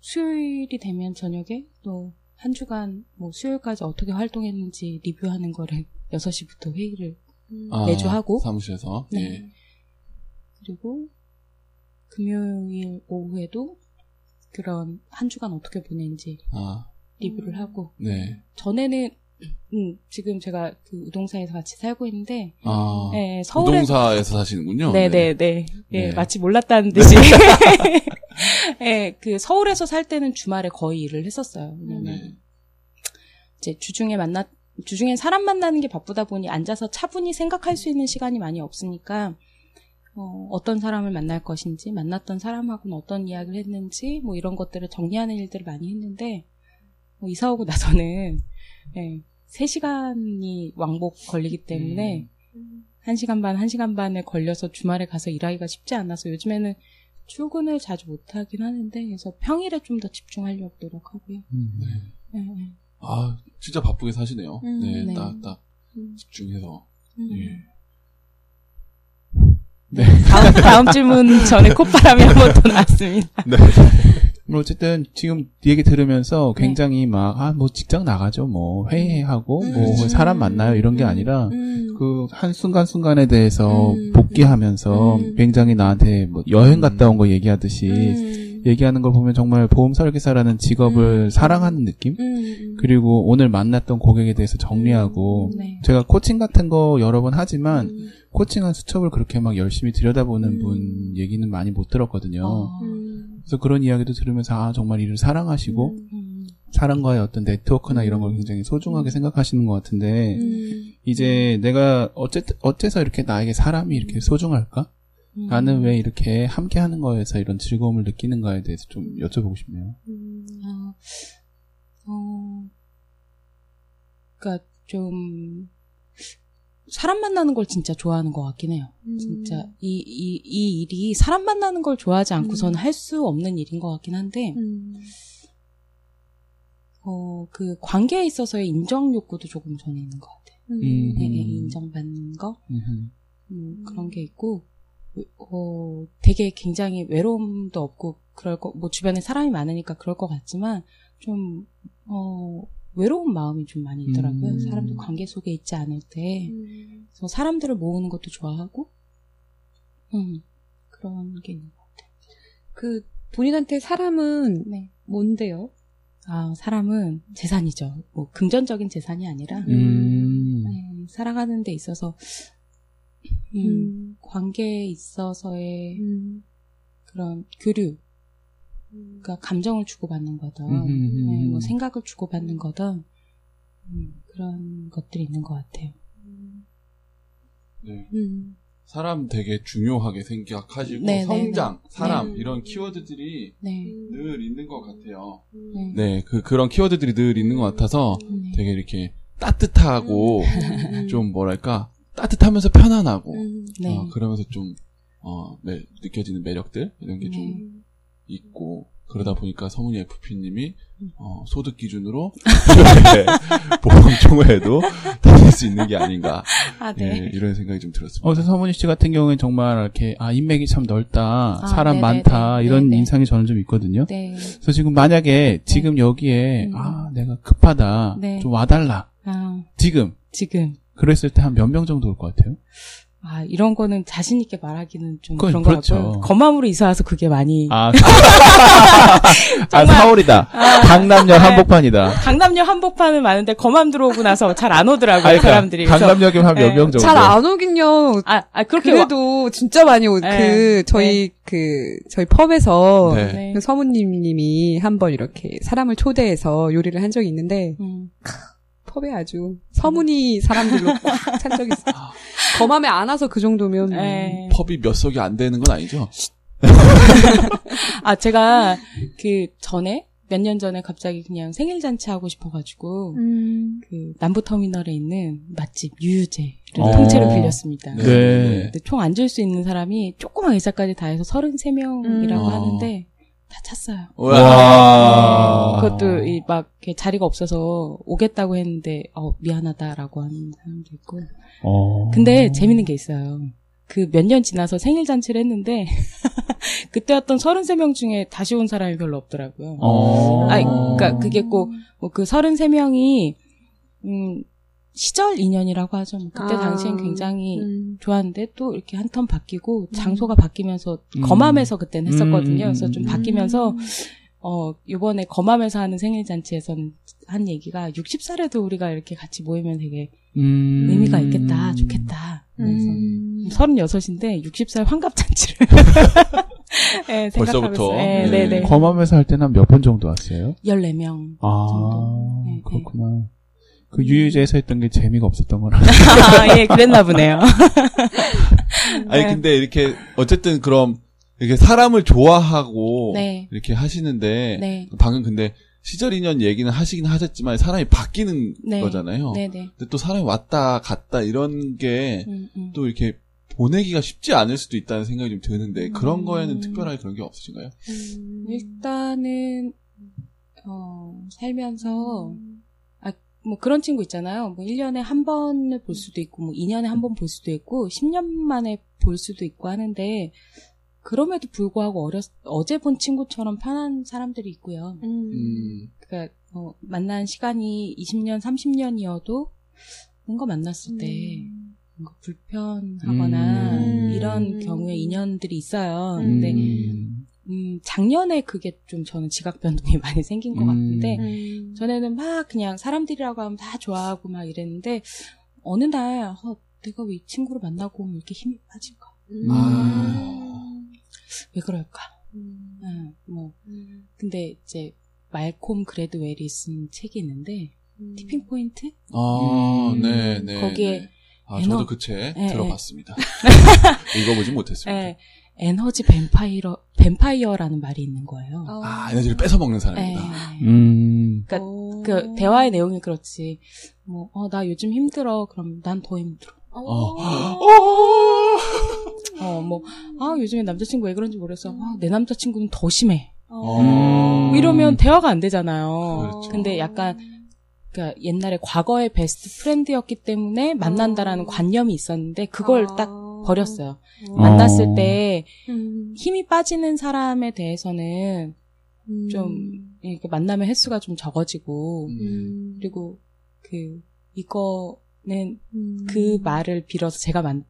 수요일이 되면 저녁에 또 한 주간 뭐 수요일까지 어떻게 활동했는지 리뷰하는 거를 6시부터 회의를 아, 매주 하고. 사무실에서. 네. 예. 그리고 금요일 오후에도 그런 한 주간 어떻게 보냈는지 아, 리뷰를 하고 네. 전에는 음, 지금 제가 그 우동사에서 같이 살고 있는데 아, 네, 서울에 우동사에서 사시는군요. 네네네 예, 네. 마치 몰랐다는 듯이 예, 그 서울에서 살 때는 주말에 거의 일을 했었어요. 왜냐면 네. 이제 주중에 만나 주중에 사람 만나는 게 바쁘다 보니 앉아서 차분히 생각할 수 있는 시간이 많이 없으니까 어, 어떤 사람을 만날 것인지 만났던 사람하고는 어떤 이야기를 했는지 뭐 이런 것들을 정리하는 일들을 많이 했는데 뭐 이사 오고 나서는 예, 3시간이 왕복 걸리기 때문에 음. 1시간 반, 1시간 반에 걸려서 주말에 가서 일하기가 쉽지 않아서 요즘에는 출근을 자주 못하긴 하는데 그래서 평일에 좀 더 집중하려고 노력하고요. 음. 예, 예. 아, 진짜 바쁘게 사시네요. 음, 네, 네. 딱, 딱, 음. 집중해서. 음. 예. 네. 다음, 다음 질문 전에 콧바람이 한 번더 나왔습니다. 네. 뭐 어쨌든 지금 얘기 들으면서 네. 굉장히 막아 뭐 직장 나가죠 뭐 회의하고 음. 뭐 사람 만나요 이런 게 아니라 음. 그 한 순간 순간에 대해서 음. 복귀하면서 음. 굉장히 나한테 뭐 여행 갔다 온 거 얘기하듯이 음. 얘기하는 걸 보면 정말 보험 설계사라는 직업을 음. 사랑하는 느낌 음. 그리고 오늘 만났던 고객에 대해서 정리하고 네. 제가 코칭 같은 거 여러 번 하지만 음. 코칭한 수첩을 그렇게 막 열심히 들여다보는 음. 분 얘기는 많이 못 들었거든요. 어, 음. 그래서 그런 이야기도 들으면서 아 정말 일을 사랑하시고 음, 사람과의 어떤 네트워크나 이런 걸 굉장히 소중하게 생각하시는 것 같은데 음. 이제 내가 어쨌든 어째서 이렇게 나에게 사람이 이렇게 소중할까? 음. 나는 왜 이렇게 함께 하는 거에서 이런 즐거움을 느끼는가에 대해서 좀 여쭤보고 싶네요. 음. 어, 어, 그니까 좀, 사람 만나는 걸 진짜 좋아하는 것 같긴 해요. 진짜, 이, 이, 이 일이 사람 만나는 걸 좋아하지 않고서는 할수 없는 일인 것 같긴 한데, 음. 어, 그 관계에 있어서의 인정 욕구도 조금 전에 있는 것 같아요. 음. 예, 예, 인정받는 거. 음, 그런 게 있고, 어, 되게 굉장히 외로움도 없고, 그럴 거, 뭐 주변에 사람이 많으니까 그럴 것 같지만, 좀, 어, 외로운 마음이 좀 많이 있더라고요. 음. 사람들 관계 속에 있지 않을 때. 음. 그래서 사람들을 모으는 것도 좋아하고, 음, 그런 게 있는 것 같아요. 그 본인한테 사람은 네. 뭔데요? 아, 사람은 재산이죠. 뭐, 금전적인 재산이 아니라, 음. 네, 살아가는 데 있어서, 음, 음. 관계에 있어서의 음. 그런 교류, 그러니까 감정을 주고받는 거든, 음, 음, 네, 뭐 음. 생각을 주고받는 거든, 음, 그런 것들이 있는 것 같아요. 네. 음. 사람 되게 중요하게 생각하시고, 네, 네, 성장, 사람, 네. 이런 키워드들이 네, 늘 있는 것 같아요. 네, 네, 그, 그런 키워드들이 늘 있는 것 같아서 네. 되게 이렇게 따뜻하고, 음. 좀 뭐랄까, 따뜻하면서 편안하고, 음. 네. 어, 그러면서 좀, 어, 매- 느껴지는 매력들? 이런 게좀 네. 있고, 그러다 보니까 서문희 FP님이, 음. 어, 소득 기준으로, 이렇게 보험총회에도 다닐 수 있는 게 아닌가, 아, 예, 네. 이런 생각이 좀 들었습니다. 어, 그래서 서문희 씨 같은 경우에는 정말 이렇게 아 인맥이 참 넓다, 아, 사람 네네네. 많다 이런 네네. 인상이 저는 좀 있거든요. 네. 그래서 지금 만약에 지금 여기에 음. 아 내가 급하다, 네. 좀 와달라. 아, 지금 지금. 그랬을 때 한 몇 명 정도 올 것 같아요? 아, 이런 거는 자신 있게 말하기는 좀 그건 그런 것 그렇죠. 같고요. 검암으로 이사 와서 그게 많이. 아, 아 서울이다. 강남역 한복판이다. 강남역 한복판은 많은데 검암 들어오고 나서 잘 안 오더라고요, 아니, 그러니까 사람들이. 강남역이면 한몇 네. 명 정도. 잘 안 오긴요. 아, 아, 그렇게. 와- 그래도 진짜 많이 오. 네. 그 저희 그 저희 펍에서 네. 네. 그 서문님님이 한 번 이렇게 사람을 초대해서 요리를 한 적이 있는데 음. 펍에 아주 서문이 사람들로 꽉 찬 적이 있어요. 검함에 안 와서 그 정도면 뭐. 네. 펍이 몇 석이 안 되는 건 아니죠? 아, 제가 그 전에 몇 년 전에 갑자기 그냥 생일 잔치 하고 싶어가지고 음. 그 남부터미널에 있는 맛집 유유제를 어. 통째로 빌렸습니다. 네. 네. 근데 총 앉을 수 있는 사람이 조그만 의자까지 다 해서 33명이라고 음. 하는데 다 찼어요. 와. 그것도 이 막 자리가 없어서 오겠다고 했는데 어 미안하다라고 하는 사람도 있고. 어. 근데 재밌는 게 있어요. 그 몇 년 지나서 생일 잔치를 했는데 그때 왔던 33명 중에 다시 온 사람이 별로 없더라고요. 어. 아니, 그러니까 그게 꼭뭐그 33명이 음 시절 인연이라고 하죠. 뭐 그때 아. 당시엔 굉장히 음. 좋았는데 또 이렇게 한 턴 바뀌고 장소가 바뀌면서 음. 거맘에서 그때는 했었거든요. 음. 그래서 좀 바뀌면서 어 요번에 거맘에서 하는 생일 잔치에서는 한 얘기가 60살에도 우리가 이렇게 같이 모이면 되게 음. 의미가 있겠다, 좋겠다. 그래서 음. 36인데 60살 환갑 잔치를 네, 생각하고 벌써부터? 네, 네. 네, 네. 검암에서 할 때는 몇 번 정도 왔어요? 14명. 아, 정도. 네, 네. 그렇구나. 그 유유제에서 했던 게 재미가 없었던 거라. 아, 예, 그랬나 보네요. 아니 근데 이렇게 어쨌든 그럼 이렇게 사람을 좋아하고 네. 이렇게 하시는데 네. 방금 근데 시절 인연 얘기는 하시긴 하셨지만 사람이 바뀌는 네. 거잖아요. 네, 네. 근데 또 사람이 왔다 갔다 이런 게또 음, 음. 이렇게 보내기가 쉽지 않을 수도 있다는 생각이 좀 드는데 그런 음. 거에는 특별하게 그런 게 없으신가요? 음. 일단은 어, 살면서 아, 뭐 그런 친구 있잖아요. 뭐 1년에 한 번을 볼 수도 있고 뭐 2년에 한 번 볼 수도 있고 10년 만에 볼 수도 있고 하는데 그럼에도 불구하고 어렸 어제 본 친구처럼 편한 사람들이 있고요. 음. 음, 그러니까 어, 만난 시간이 20년, 30년이어도 뭔가 만났을 때 뭔가 불편하거나 음. 이런 경우에 인연들이 있어요. 음. 근데 음. 음, 작년에 그게 좀 저는 지각 변동이 많이 생긴 것 같은데 음. 전에는 막 그냥 사람들이라고 하면 다 좋아하고 막 이랬는데 어느 날 어, 내가 왜 이 친구를 만나고 이렇게 힘이 빠질까? 음. 아. 왜 그럴까? 음. 응, 뭐 음. 근데 이제 말콤 글래드웰이 쓴 책이 있는데 음. Tipping Point 아, 음. 네, 네. 거기에 네. 아, 에너- 저도 그책 네, 들어봤습니다. 읽어보진 못했습니다. 에, 에너지 뱀파이어 뱀파이어라는 말이 있는 거예요. 어. 아, 에너지를 뺏어 먹는 에, 사람이다. 음. 그러니까 어. 그 대화의 내용이 그렇지. 뭐, 어, 나 요즘 힘들어. 그럼 난 더 힘들어. 어. 어, 뭐, 아, 요즘에 남자친구 왜 그런지 모르겠어. 아, 내 남자친구는 더 심해. 어. 음. 뭐 이러면 대화가 안 되잖아요. 그렇죠. 근데 약간, 그니까 옛날에 과거의 베스트 프렌드였기 때문에 만난다라는 어. 관념이 있었는데 그걸 아. 딱 버렸어요. 어. 만났을 어. 때 음. 힘이 빠지는 사람에 대해서는 음. 좀 이렇게 만남의 횟수가 좀 적어지고 음. 그리고 그 이거는 음. 그 말을 빌어서 제가 만든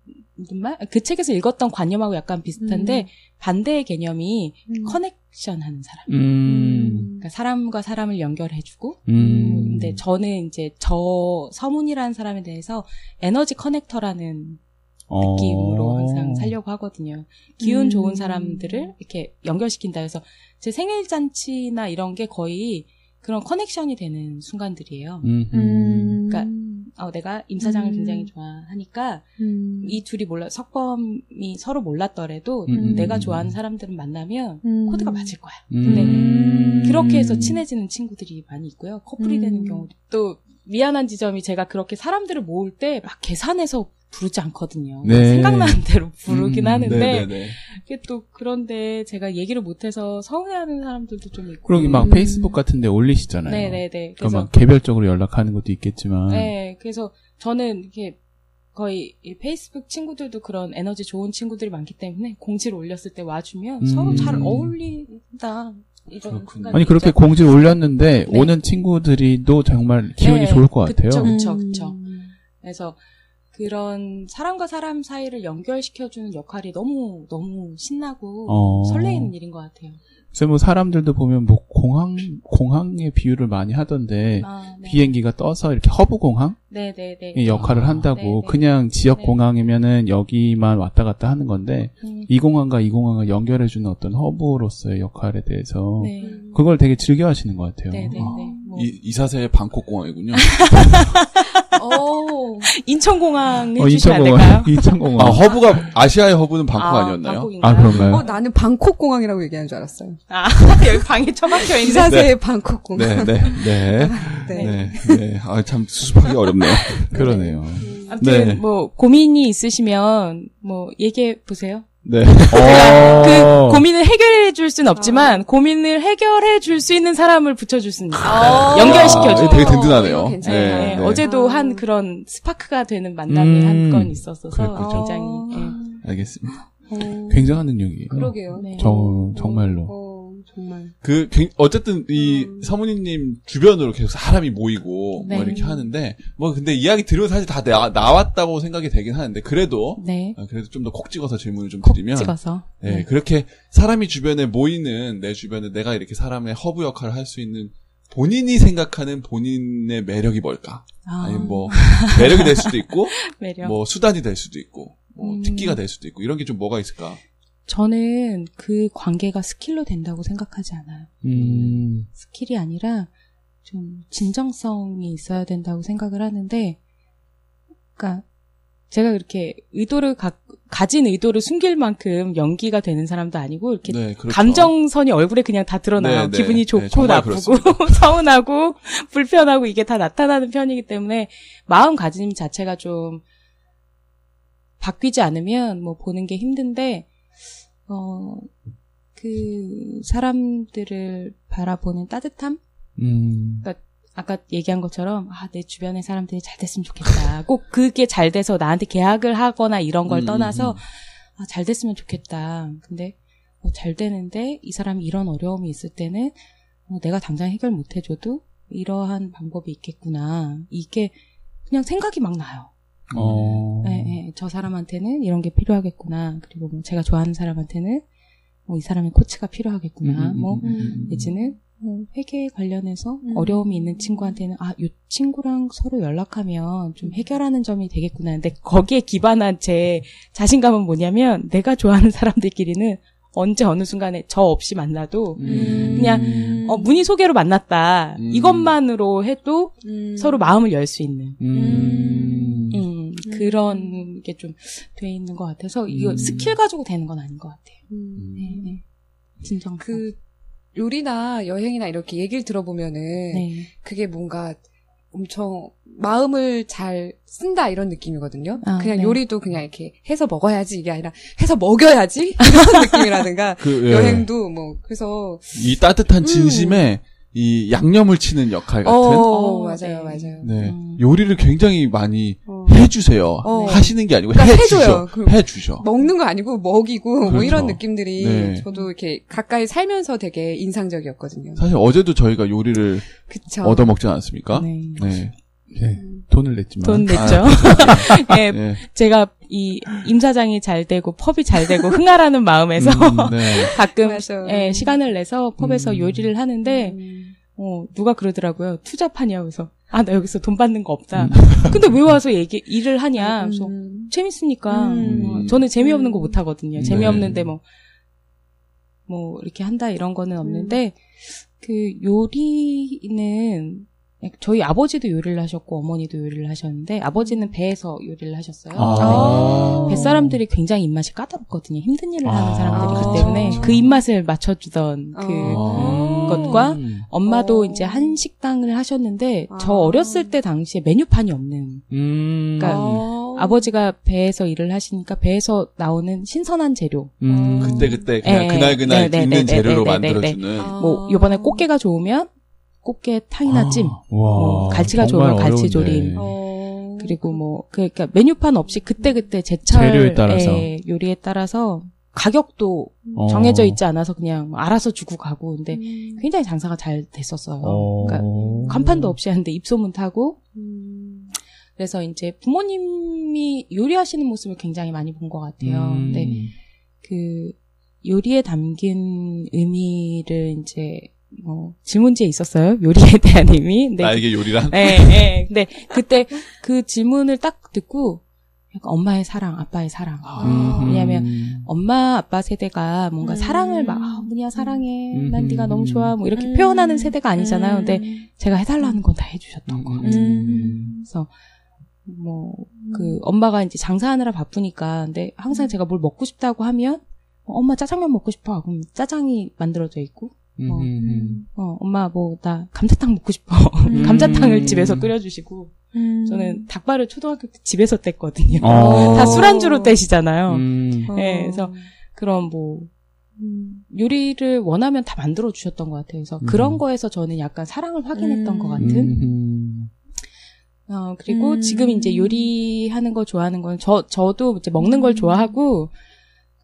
말? 그 책에서 읽었던 관념하고 약간 비슷한데 반대의 개념이 음. 커넥션 하는 사람. 음. 그러니까 사람과 사람을 연결해주고. 음. 근데 저는 이제 저 서문이라는 사람에 대해서 에너지 커넥터라는 어. 느낌으로 항상 살려고 하거든요. 기운 음. 좋은 사람들을 이렇게 연결시킨다 해서 제 생일 잔치나 이런 게 거의 그런 커넥션이 되는 순간들이에요. 음. 음. 그러니까 어, 내가 임 사장을 음. 굉장히 좋아하니까 음. 이 둘이 몰라 석범이 서로 몰랐더라도 음. 내가 좋아하는 사람들은 만나면 음. 코드가 맞을 거야. 근데 네. 그렇게 해서 친해지는 친구들이 많이 있고요. 커플이 음. 되는 경우도 또 미안한 지점이 제가 그렇게 사람들을 모을 때 막 계산해서 부르지 않거든요. 네. 생각나는 대로 부르긴 음. 하는데 네네네. 이게 또 그런데 제가 얘기를 못해서 서운해하는 사람들도 좀 있고. 그러기 막 음. 페이스북 같은데 올리시잖아요. 네네네. 그러니까 그래서 막 개별적으로 연락하는 것도 있겠지만. 네, 그래서 저는 이렇게 거의 이 페이스북 친구들도 그런 에너지 좋은 친구들이 많기 때문에 공지를 올렸을 때 와주면 음. 서로 잘 어울린다. 이런 아니 그렇게 있죠. 공지를 올렸는데 네. 오는 친구들이도 정말 기운이 네, 좋을 것 같아요. 그쵸. 음. 그쵸, 그쵸. 그래서 그런 사람과 사람 사이를 연결시켜주는 역할이 너무 너무 신나고 어. 설레이는 일인 것 같아요. 그래서 뭐 사람들도 보면 뭐 공항 공항의 비유를 많이 하던데 아, 네. 비행기가 떠서 이렇게 허브 공항 의. 역할을 아, 한다고 네, 네. 그냥 지역 네. 공항이면은 여기만 왔다 갔다 하는 건데 음, 이 공항과 이 공항을 연결해 주는 어떤 허브로서의 역할에 대해서 네. 그걸 되게 즐겨 하시는 것 같아요. 네네네. 아. 뭐. 이, 이사세 방콕 공항이군요. 오. 인천공항 어, 해주시면 안 인천공항. 될까요? 인천공항. 아, 허브가, 아시아의 허브는 방콕 아, 아니었나요? 방콕인가요? 아, 그런가요? 어, 나는 방콕 공항이라고 얘기하는 줄 알았어요. 아, 여기 방에 처박혀 있는. 기사세의 방콕 공항. 네, 네, 네. 네. 네, 네. 아, 참, 수습하기 어렵네요. 그러네요. 아무튼 네. 뭐 고민이 있으시면 뭐 얘기해 보세요. 네. 어. 그 고민을 해결해 줄 수는 없지만 고민을 해결해 줄 수 있는 사람을 붙여줄 수는 있어요. 어. 연결시켜 줘. 아, 되게 든든하네요. 괜찮아요. 네, 네, 네. 어제도 아. 한 그런 스파크가 되는 만남이 음. 한건 있었어서 그랬군요. 굉장히 예. 알겠습니다. 어, 굉장한 능력이에요. 그러게요. 네. 저, 정말로. 어, 정말. 그, 굉- 어쨌든, 이, 사모님님 주변으로 계속 사람이 모이고, 네. 뭐 이렇게 하는데, 뭐, 근데 이야기 들으면 사실 다 나, 나왔다고 생각이 되긴 하는데, 그래도, 네. 아, 그래도 좀 더 콕 찍어서 질문을 좀콕 드리면, 찍어서. 네, 그렇게 사람이 주변에 모이는 내 주변에 내가 이렇게 사람의 허브 역할을 할 수 있는 본인이 생각하는 본인의 매력이 뭘까? 아, 아니면 뭐 매력이 될 수도 있고, 매력. 뭐 수단이 될 수도 있고, 뭐 음. 특기가 될 수도 있고 이런 게 좀 뭐가 있을까? 저는 그 관계가 스킬로 된다고 생각하지 않아요. 음, 스킬이 아니라 좀 진정성이 있어야 된다고 생각을 하는데, 그러니까 제가 그렇게 의도를 가, 가진 의도를 숨길 만큼 연기가 되는 사람도 아니고 이렇게 네, 그렇죠. 감정선이 얼굴에 그냥 다 드러나요. 네, 네. 기분이 네, 좋고 나쁘고. 서운하고 불편하고 이게 다 나타나는 편이기 때문에 마음가짐 자체가 좀 바뀌지 않으면 뭐 보는 게 힘든데 어 그 사람들을 바라보는 따뜻함 음, 아까 얘기한 것처럼 아 내 주변의 사람들이 잘 됐으면 좋겠다. 꼭 그게 잘 돼서 나한테 계약을 하거나 이런 걸 음, 떠나서 음. 아, 잘 됐으면 좋겠다. 근데 어, 잘 되는데 이 사람이 이런 어려움이 있을 때는 어, 내가 당장 해결 못 해줘도 이러한 방법이 있겠구나. 이게 그냥 생각이 막 나요. 어, 예, 예, 저 사람한테는 이런 게 필요하겠구나. 그리고 뭐 제가 좋아하는 사람한테는 뭐 이 사람의 코치가 필요하겠구나. 음, 음, 뭐 음, 음. 내지는 뭐 회계 관련해서 음. 어려움이 있는 친구한테는 아, 요 친구랑 서로 연락하면 좀 해결하는 점이 되겠구나. 근데 거기에 기반한 제 자신감은 뭐냐면 내가 좋아하는 사람들끼리는 언제 어느 순간에 저 없이 만나도 음. 그냥 어, 문의 소개로 만났다. 음. 이것만으로 해도 음. 서로 마음을 열 수 있는 음, 음, 그런 게 좀 돼 있는 것 같아서 이거 음. 스킬 가지고 되는 건 아닌 것 같아요. 음. 네, 네. 진정. 그 요리나 여행이나 이렇게 얘기를 들어보면은 네. 그게 뭔가 엄청 마음을 잘 쓴다 이런 느낌이거든요. 아, 그냥 네. 요리도 그냥 이렇게 해서 먹어야지 이게 아니라 해서 먹여야지 이런 느낌이라든가 그, 예. 여행도 뭐 그래서 이 따뜻한 진심에 이 양념을 치는 역할 같은 어, 어, 맞아요 네. 맞아요. 네. 음. 요리를 굉장히 많이 어. 해주세요. 어. 하시는 게 아니고 그러니까. 해줘요. 그- 해주죠. 먹는 거 아니고 먹이고 뭐 그렇죠. 이런 느낌들이 네. 저도 이렇게 가까이 살면서 되게 인상적이었거든요. 사실 어제도 저희가 요리를 그쵸. 얻어먹지 않았습니까? 네. 네. 네, 돈을 냈지만. 돈 냈죠. 아, 예, 네. 제가 이 임사장이 잘 되고 펍이 잘 되고 흥하라는 마음에서 음, 네. 가끔. 예, 시간을 내서 펍에서 음. 요리를 하는데 음. 어, 누가 그러더라고요. 투잡하냐 그래서 아 나 여기서 돈 받는 거 음. 없다. 근데 왜 와서 얘기 일을 하냐. 그래서 음. 재밌으니까 음. 어, 저는 재미없는 음. 거못 하거든요. 네. 재미없는데 뭐뭐 이렇게 한다 이런 거는 없는데 그 요리는 저희 아버지도 요리를 하셨고 어머니도 요리를 하셨는데 아버지는 배에서 요리를 하셨어요. 아. 뱃사람들이 굉장히 입맛이 까다롭거든요. 힘든 일을 하는 아, 사람들이기 그쵸. 때문에 그 입맛을 맞춰주던 그 어. 것과 엄마도 어. 이제 한식당을 하셨는데 저 아. 어렸을 때 당시에 메뉴판이 없는 음. 그러니까 어. 아버지가 배에서 일을 하시니까 배에서 나오는 신선한 재료 음. 그때 그때 그냥 예, 그날 그날 네, 네, 있는 네, 재료로 네, 네, 네, 만들어주는 아. 뭐 요번에 꽃게가 좋으면 꽃게 탕이나 찜 와, 뭐 갈치가 좋으면 갈치. 조림. 어. 그리고 뭐 그러니까 메뉴판 없이 그때 그때 제철 재료에 따라서. 예, 요리에 따라서 가격도 어. 정해져 있지 않아서 그냥 뭐 알아서 주고 가고 근데 음. 굉장히 장사가 잘 됐었어요. 어. 그러니까 간판도 없이 하는데 입소문 타고 음. 그래서 이제 부모님이 요리하시는 모습을 굉장히 많이 본 것 같아요. 음. 근데 그 요리에 담긴 의미를 이제 뭐 질문지에 있었어요. 요리에 대한 의미. 근데 나에게 요리란 예, 예. 근데 그때 그 질문을 딱 듣고 약간 엄마의 사랑, 아빠의 사랑. 아. 왜냐하면 엄마 아빠 세대가 뭔가 음. 사랑을 막 아, 문이야 사랑해. 음. 난 네가 너무 좋아. 뭐 이렇게 음. 표현하는 세대가 아니잖아요. 근데 음. 제가 해달라는 건 다 해주셨던 것 같아요. 음. 그래서 뭐 그 엄마가 이제 장사하느라 바쁘니까 근데 항상 제가 뭘 먹고 싶다고 하면 어, 엄마 짜장면 먹고 싶어 그럼 짜장이 만들어져 있고 음, 어. 음, 어 엄마 뭐 나 감자탕 먹고 싶어 음. 감자탕을 집에서 끓여주시고 음. 저는 닭발을 초등학교 때 집에서 뗐거든요 음. 어. 다 술안주로 떼시잖아요 음. 어. 네, 그래서 그런 뭐 음. 요리를 원하면 다 만들어 주셨던 것 같아요. 그래서 음. 그런 거에서 저는 약간 사랑을 확인했던 음. 것 같은. 음. 어, 그리고 음. 지금 이제 요리하는 거 좋아하는 건 저, 저도 이제 먹는 걸 음. 좋아하고,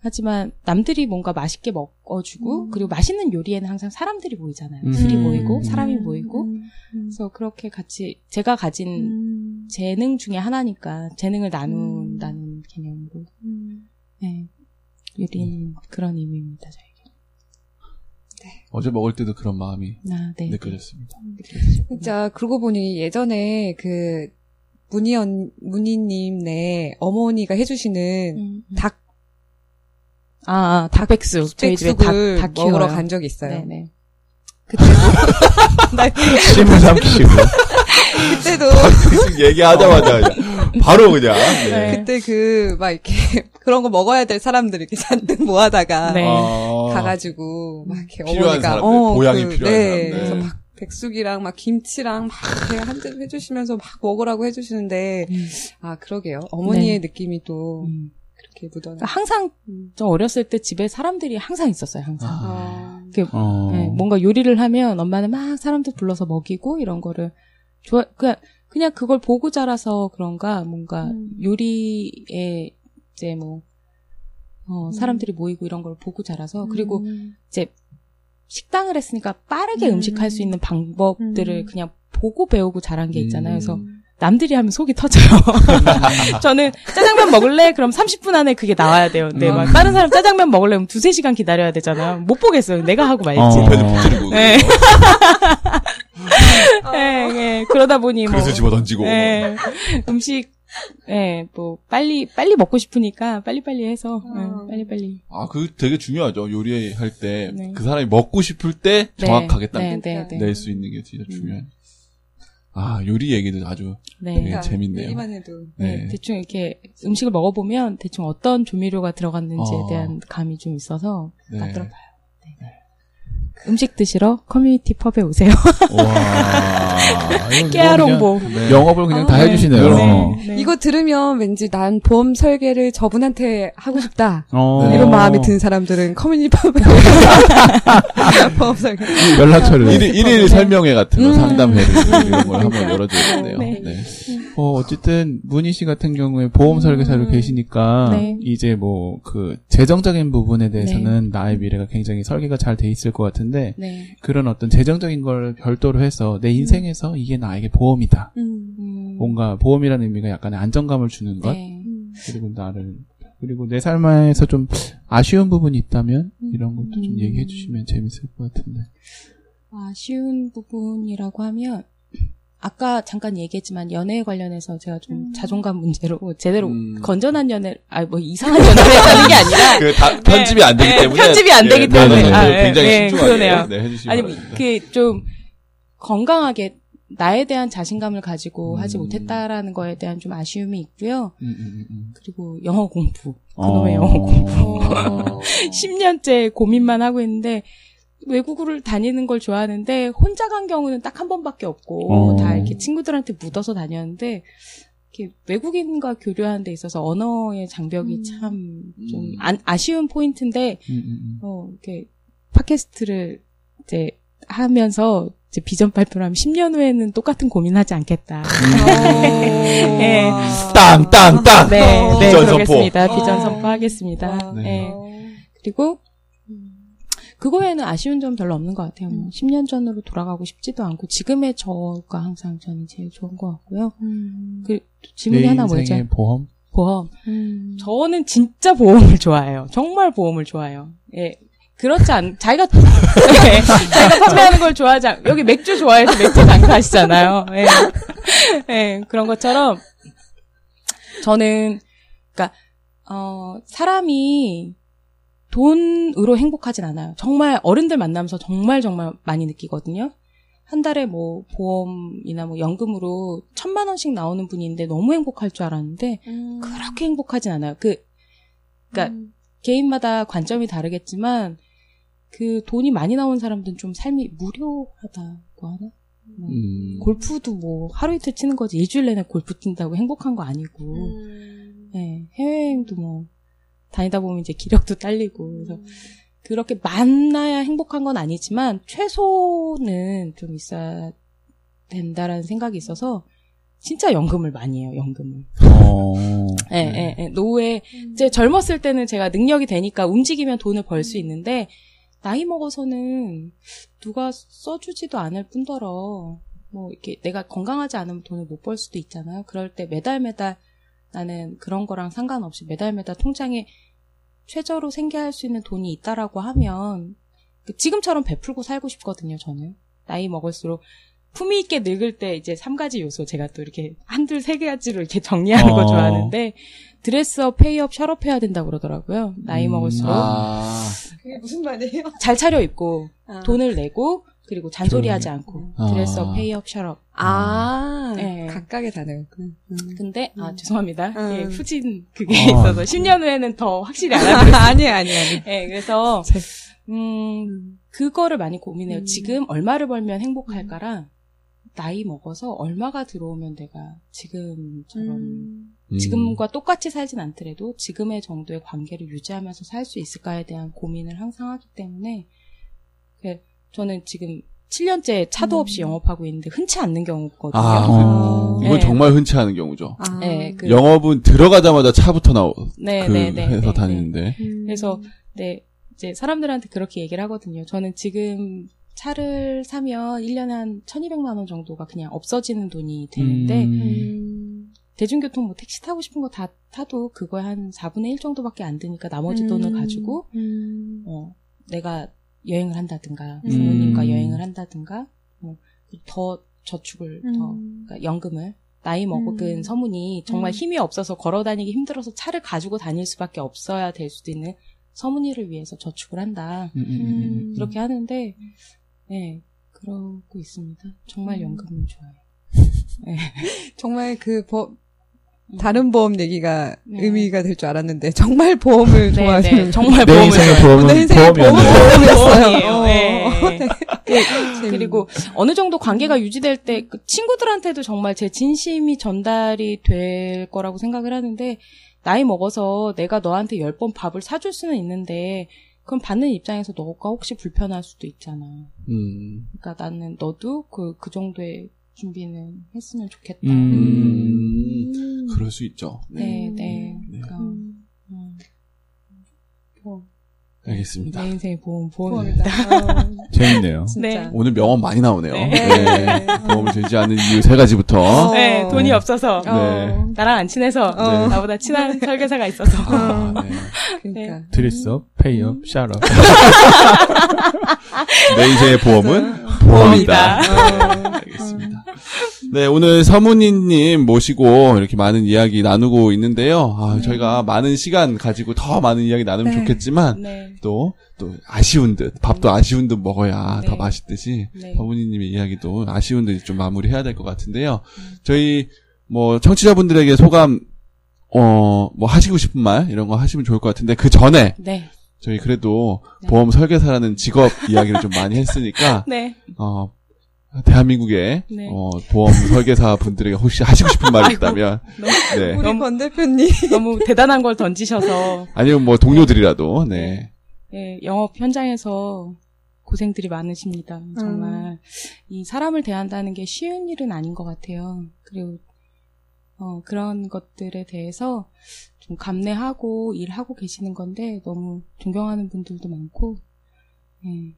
하지만 남들이 뭔가 맛있게 먹어주고, 음. 그리고 맛있는 요리에는 항상 사람들이 모이잖아요. 음. 술이 모이고, 음. 사람이 모이고. 음. 그래서 그렇게 같이, 제가 가진 음. 재능 중에 하나니까, 재능을 나눈다는 개념으로, 음. 네. 요리는 그런 의미입니다, 저에게. 어제 먹을 때도 그런 마음이 아, 네. 느껴졌습니다. 진짜 그러고 보니 예전에 그 문희 언 문희님 네 어머니가 해주시는 음, 음. 닭 아, 아 닭백숙. 저희 집에 닭, 백숙을 닭 먹으러 키워요. 간 적이 있어요. 네네. 침을 삼키시고. 그때도 계속 얘기하자마자 그냥 바로 그냥. 네. 네. 그때 그 막 이렇게 그런 거 먹어야 될 사람들 이렇게 잔뜩 모아다가 네. 아. 가가지고 막 이렇게 필요한 어머니가 사람들, 보양이 필요한 네, 사람들. 그래서 음. 막 백숙이랑 막 김치랑 막 이렇게 한잔 해주시면서 막 먹으라고 해주시는데 음. 아 그러게요 어머니의 느낌이 또 음. 그렇게 묻어나. 항상 저 어렸을 때 집에 사람들이 항상 있었어요. 항상. 아. 이렇게 어. 네, 뭔가 요리를 하면 엄마는 막 사람들 불러서 먹이고 이런 거를 좋아 그냥 그냥 그걸 보고 자라서 그런가 뭔가 음. 요리에 이제 뭐 어, 사람들이 모이고 이런 걸 보고 자라서 그리고 음. 이제 식당을 했으니까 빠르게 음. 음. 식할 수 있는 방법들을 음. 그냥 보고 배우고 자란 게 있잖아요. 그래서 음. 남들이 하면 속이 터져요. 저는 짜장면 먹을래? 그럼 30분 안에 그게 나와야 돼요. 근데 막 다른 사람 짜장면 먹을래? 그럼 두세 시간 기다려야 되잖아요. 못 보겠어요. 내가 하고 말지. 어. 배도 부풀리고. 네. 예, 예. 그러다 보니 뭐 그릇을 집어 던지고. 예. 음식 예, 뭐 빨리 빨리 먹고 싶으니까 빨리 빨리 해서 예, 어. 빨리 빨리. 아, 그 되게 중요하죠. 요리할 때. 네. 그 사람이 먹고 싶을 때 네. 정확하게 딱 네, 네, 네. 낼수 있는 게 진짜 중요해. 아, 요리 얘기도 아주 네. 되게 그러니까 재밌네요. 얘기만 해도 네, 네. 대충 이렇게 음식을 먹어보면 대충 어떤 조미료가 들어갔는지에 어. 대한 감이 좀 있어서 네. 만들어봐요. 네. 음식 드시러 커뮤니티 펍에 오세요. 와. 이건 깨알 뭐 그냥 홍보. 네. 영업을 그냥 아, 다 네. 해주시네요. 네. 네. 이거 들으면 왠지 난 보험 설계를 저분한테 하고 싶다. 어. 이런 마음이 든 사람들은 커뮤니티 펍에 보험 설계. 연락처를. 일일, 일일 설명회 같은 거, 음. 상담회를 이런 걸 한번 열어줘야겠네요. 네. 네. 어, 어쨌든 문희 씨 같은 경우에 보험 설계사로 음. 계시니까 네. 이제 뭐 그 재정적인 부분에 대해서는 나의 미래가 굉장히 설계가 잘 돼 있을 것 같은 데 네. 그런 어떤 재정적인 걸 별도로 해서 내 인생에서 이게 나에게 보험이다. 음. 음, 뭔가 보험이라는 의미가 약간의 안정감을 주는 것 네. 그리고 나를 그리고 내 삶에서 좀 아쉬운 부분이 있다면 이런 것도 좀 음. 얘기해 주시면 재밌을 것 같은데. 아쉬운 부분이라고 하면 아까 잠깐 얘기했지만 연애에 관련해서 제가 좀 자존감 문제로 제대로 음. 건전한 연애, 아 뭐 이상한 연애를 하는 게 아니라 그 다, 편집이 안 되기 네, 때문에. 편집이 안 되기 네, 때문에. 네, 네, 아, 네, 네, 굉장히 네, 신중하게 그러네요. 네, 해주시기 아니. 그 좀 건강하게 나에 대한 자신감을 가지고 음. 하지 못했다라는 거에 대한 좀 아쉬움이 있고요. 음, 음, 음. 그리고 영어 공부. 어. 그놈의 영어 공부. 어. 10년째 고민만 하고 있는데 외국을 다니는 걸 좋아하는데 혼자 간 경우는 딱 한 번밖에 없고 어. 다 이렇게 친구들한테 묻어서 다녔는데 이렇게 외국인과 교류하는 데 있어서 언어의 장벽이 음. 참좀 음. 아쉬운 포인트인데 음, 음, 어 이렇게 팟캐스트를 이제 하면서 이제 비전 발표를 하면 10년 후에는 똑같은 고민하지 않겠다. 네. 땅, 땅, 땅! 네, 네, 비전 선포. 비전 어. 선포하겠습니다. 와. 네. 네. 그리고 그거에는 아쉬운 점 별로 없는 것 같아요. 뭐 10년 전으로 돌아가고 싶지도 않고 지금의 저가 항상 저는 제일 좋은 것 같고요. 음. 그내 질문이 하나 뭐였죠? 인생의 보험. 보험. 음. 저는 진짜 보험을 좋아해요. 정말 보험을 좋아해요. 예. 그렇지 않, 자기가, 예, 자기가 판매하는 걸 좋아하지 않, 여기 맥주 좋아해서 맥주 장사하시잖아요. 예. 예, 그런 것처럼, 저는, 그니까, 어, 사람이 돈으로 행복하진 않아요. 정말 어른들 만나면서 정말 정말 많이 느끼거든요. 한 달에 뭐 보험이나 뭐 연금으로 천만 원씩 나오는 분인데 너무 행복할 줄 알았는데 음. 그렇게 행복하진 않아요. 그 그러니까 개인마다 관점이 다르겠지만 그 돈이 많이 나오는 사람들은 좀 삶이 무료하다고 하나? 뭐 음. 골프도 뭐 하루 이틀 치는 거지 일주일 내내 골프 뛴다고 행복한 거 아니고 음. 네, 해외여행도 뭐 다니다 보면 이제 기력도 딸리고 그래서 그렇게 만나야 행복한 건 아니지만 최소는 좀 있어야 된다라는 생각이 있어서 진짜 연금을 많이 해요 연금을 어. 예, 예, 예. 노후에 이제 젊었을 때는 제가 능력이 되니까 움직이면 돈을 벌 수 있는데 나이 먹어서는 누가 써주지도 않을 뿐더러 뭐 이렇게 내가 건강하지 않으면 돈을 못 벌 수도 있잖아요. 그럴 때 매달 매달 나는 그런 거랑 상관없이 매달 매달 통장에 최저로 생계할 수 있는 돈이 있다라고 하면 그 지금처럼 베풀고 살고 싶거든요. 저는 나이 먹을수록 품위 있게 늙을 때 이제 세 가지 요소 제가 또 이렇게 한둘 세 가지로 이렇게 정리하는 거 어. 좋아하는데 dress up, pay up, shut up 해야 된다고 그러더라고요. 나이 음. 먹을수록 아, 그게 무슨 말이에요? 잘 차려 입고 아. 돈을 내고 그리고 잔소리하지. 않고 아. dress up, pay up, shut up. 아, 네. 각각의 단어였구나. 음. 근데 아 음. 죄송합니다. 음. 예, 후진 그게 어. 있어서 10년 후에는 더 확실히 알아들었어요. 아니, 아니, 아니. 예, 그래서 제- 음 그거를 많이 고민해요. 음. 지금 얼마를 벌면 행복할까랑 나이 먹어서 얼마가 들어오면 내가 지금처럼 음. 음. 지금과 똑같이 살진 않더라도 지금의 정도의 관계를 유지하면서 살 수 있을까에 대한 고민을 항상 하기 때문에 그 저는 지금 7년째 차도 없이 음. 영업하고 있는데 흔치 않는 경우거든요. 아, 어. 이건 네. 정말 흔치 않은 경우죠. 아. 네, 그- 영업은 들어가자마자 차부터 나오, 네, 그, 네, 네, 해서 네, 네. 다니는데. 음. 그래서 네 이제 사람들한테 그렇게 얘기를 하거든요. 저는 지금 차를 사면 1년에 한 1200만 원 정도가 그냥 없어지는 돈이 되는데 음. 음. 대중교통 뭐 택시 타고 싶은 거 다 타도 그거에 한 4분의 1 정도밖에 안 드니까 나머지 음. 돈을 가지고 음. 어, 내가 여행을 한다든가 부모님과 음. 여행을 한다든가 어, 더 저축을 더 음. 그러니까 연금을 나이 먹은 음. 서문이 정말 음. 힘이 없어서 걸어 다니기 힘들어서 차를 가지고 다닐 수밖에 없어야 될 수도 있는 서문이를 위해서 저축을 한다 음, 음, 음, 음. 그렇게 하는데 네 그러고 있습니다 정말 음. 연금을 좋아해요 정말 그 보, 다른 보험 얘기가 네. 의미가 될 줄 알았는데 정말 보험을 네, 좋아하시는 네, 정말 내 보험을 인생의. 보험은 내 인생의. 보험은 보험이에요. 어. 네. 재밌- 그리고 어느 정도 관계가 유지될 때 그 친구들한테도 정말 제 진심이 전달이 될 거라고 생각을 하는데 나이 먹어서 내가 너한테 열 번 밥을 사줄 수는 있는데 그럼 받는 입장에서 너가 혹시 불편할 수도 있잖아. 음. 그러니까 나는 너도 그, 그 정도의 준비는 했으면 좋겠다. 음. 음. 그럴 수 있죠. 네. 네, 네. 네. 그러니까, 음. 음, 보험. 알겠습니다. 내 인생의 보험, 보험입니다. 어, 재밌네요. 네. 오늘 명언 많이 나오네요. 네. 네. 보험을 들지 않는 이유 세 가지부터. 어. 네, 돈이 없어서. 네. 나랑 안 친해서. 어. 나보다 친한 설계사가 있어서. 아, 네. 그러니까. dress up, pay up, shut up. 내 인생의 보험은 보험이다. 보험이다. 알겠습니다. 네, 오늘 서문희님 모시고 이렇게 많은 이야기 나누고 있는데요. 아, 저희가 많은 시간 가지고 더 많은 이야기 나누면 네. 좋겠지만, 네. 또, 또, 아쉬운 듯, 밥도 아쉬운 듯 먹어야 네. 더 맛있듯이, 네. 서문희님의 이야기도 아쉬운 듯 좀 마무리해야 될 것 같은데요. 저희, 뭐, 청취자분들에게 소감, 어, 뭐 하시고 싶은 말, 이런 거 하시면 좋을 것 같은데, 그 전에, 네. 저희 그래도 네. 보험 설계사라는 직업 이야기를 좀 많이 했으니까, 네. 어, 대한민국의 네. 어, 보험 설계사 분들에게 혹시 하시고 싶은 말이 있다면, 네. 우리 너무- 권 대표님. 너무 대단한 걸 던지셔서 아니면 뭐 동료들이라도, 네. 예, 영업 현장에서 고생들이 많으십니다. 정말 이 사람을 대한다는 게 쉬운 일은 아닌 것 같아요. 그리고 어, 그런 것들에 대해서 좀 감내하고 일하고 계시는 건데 너무 존경하는 분들도 많고 예.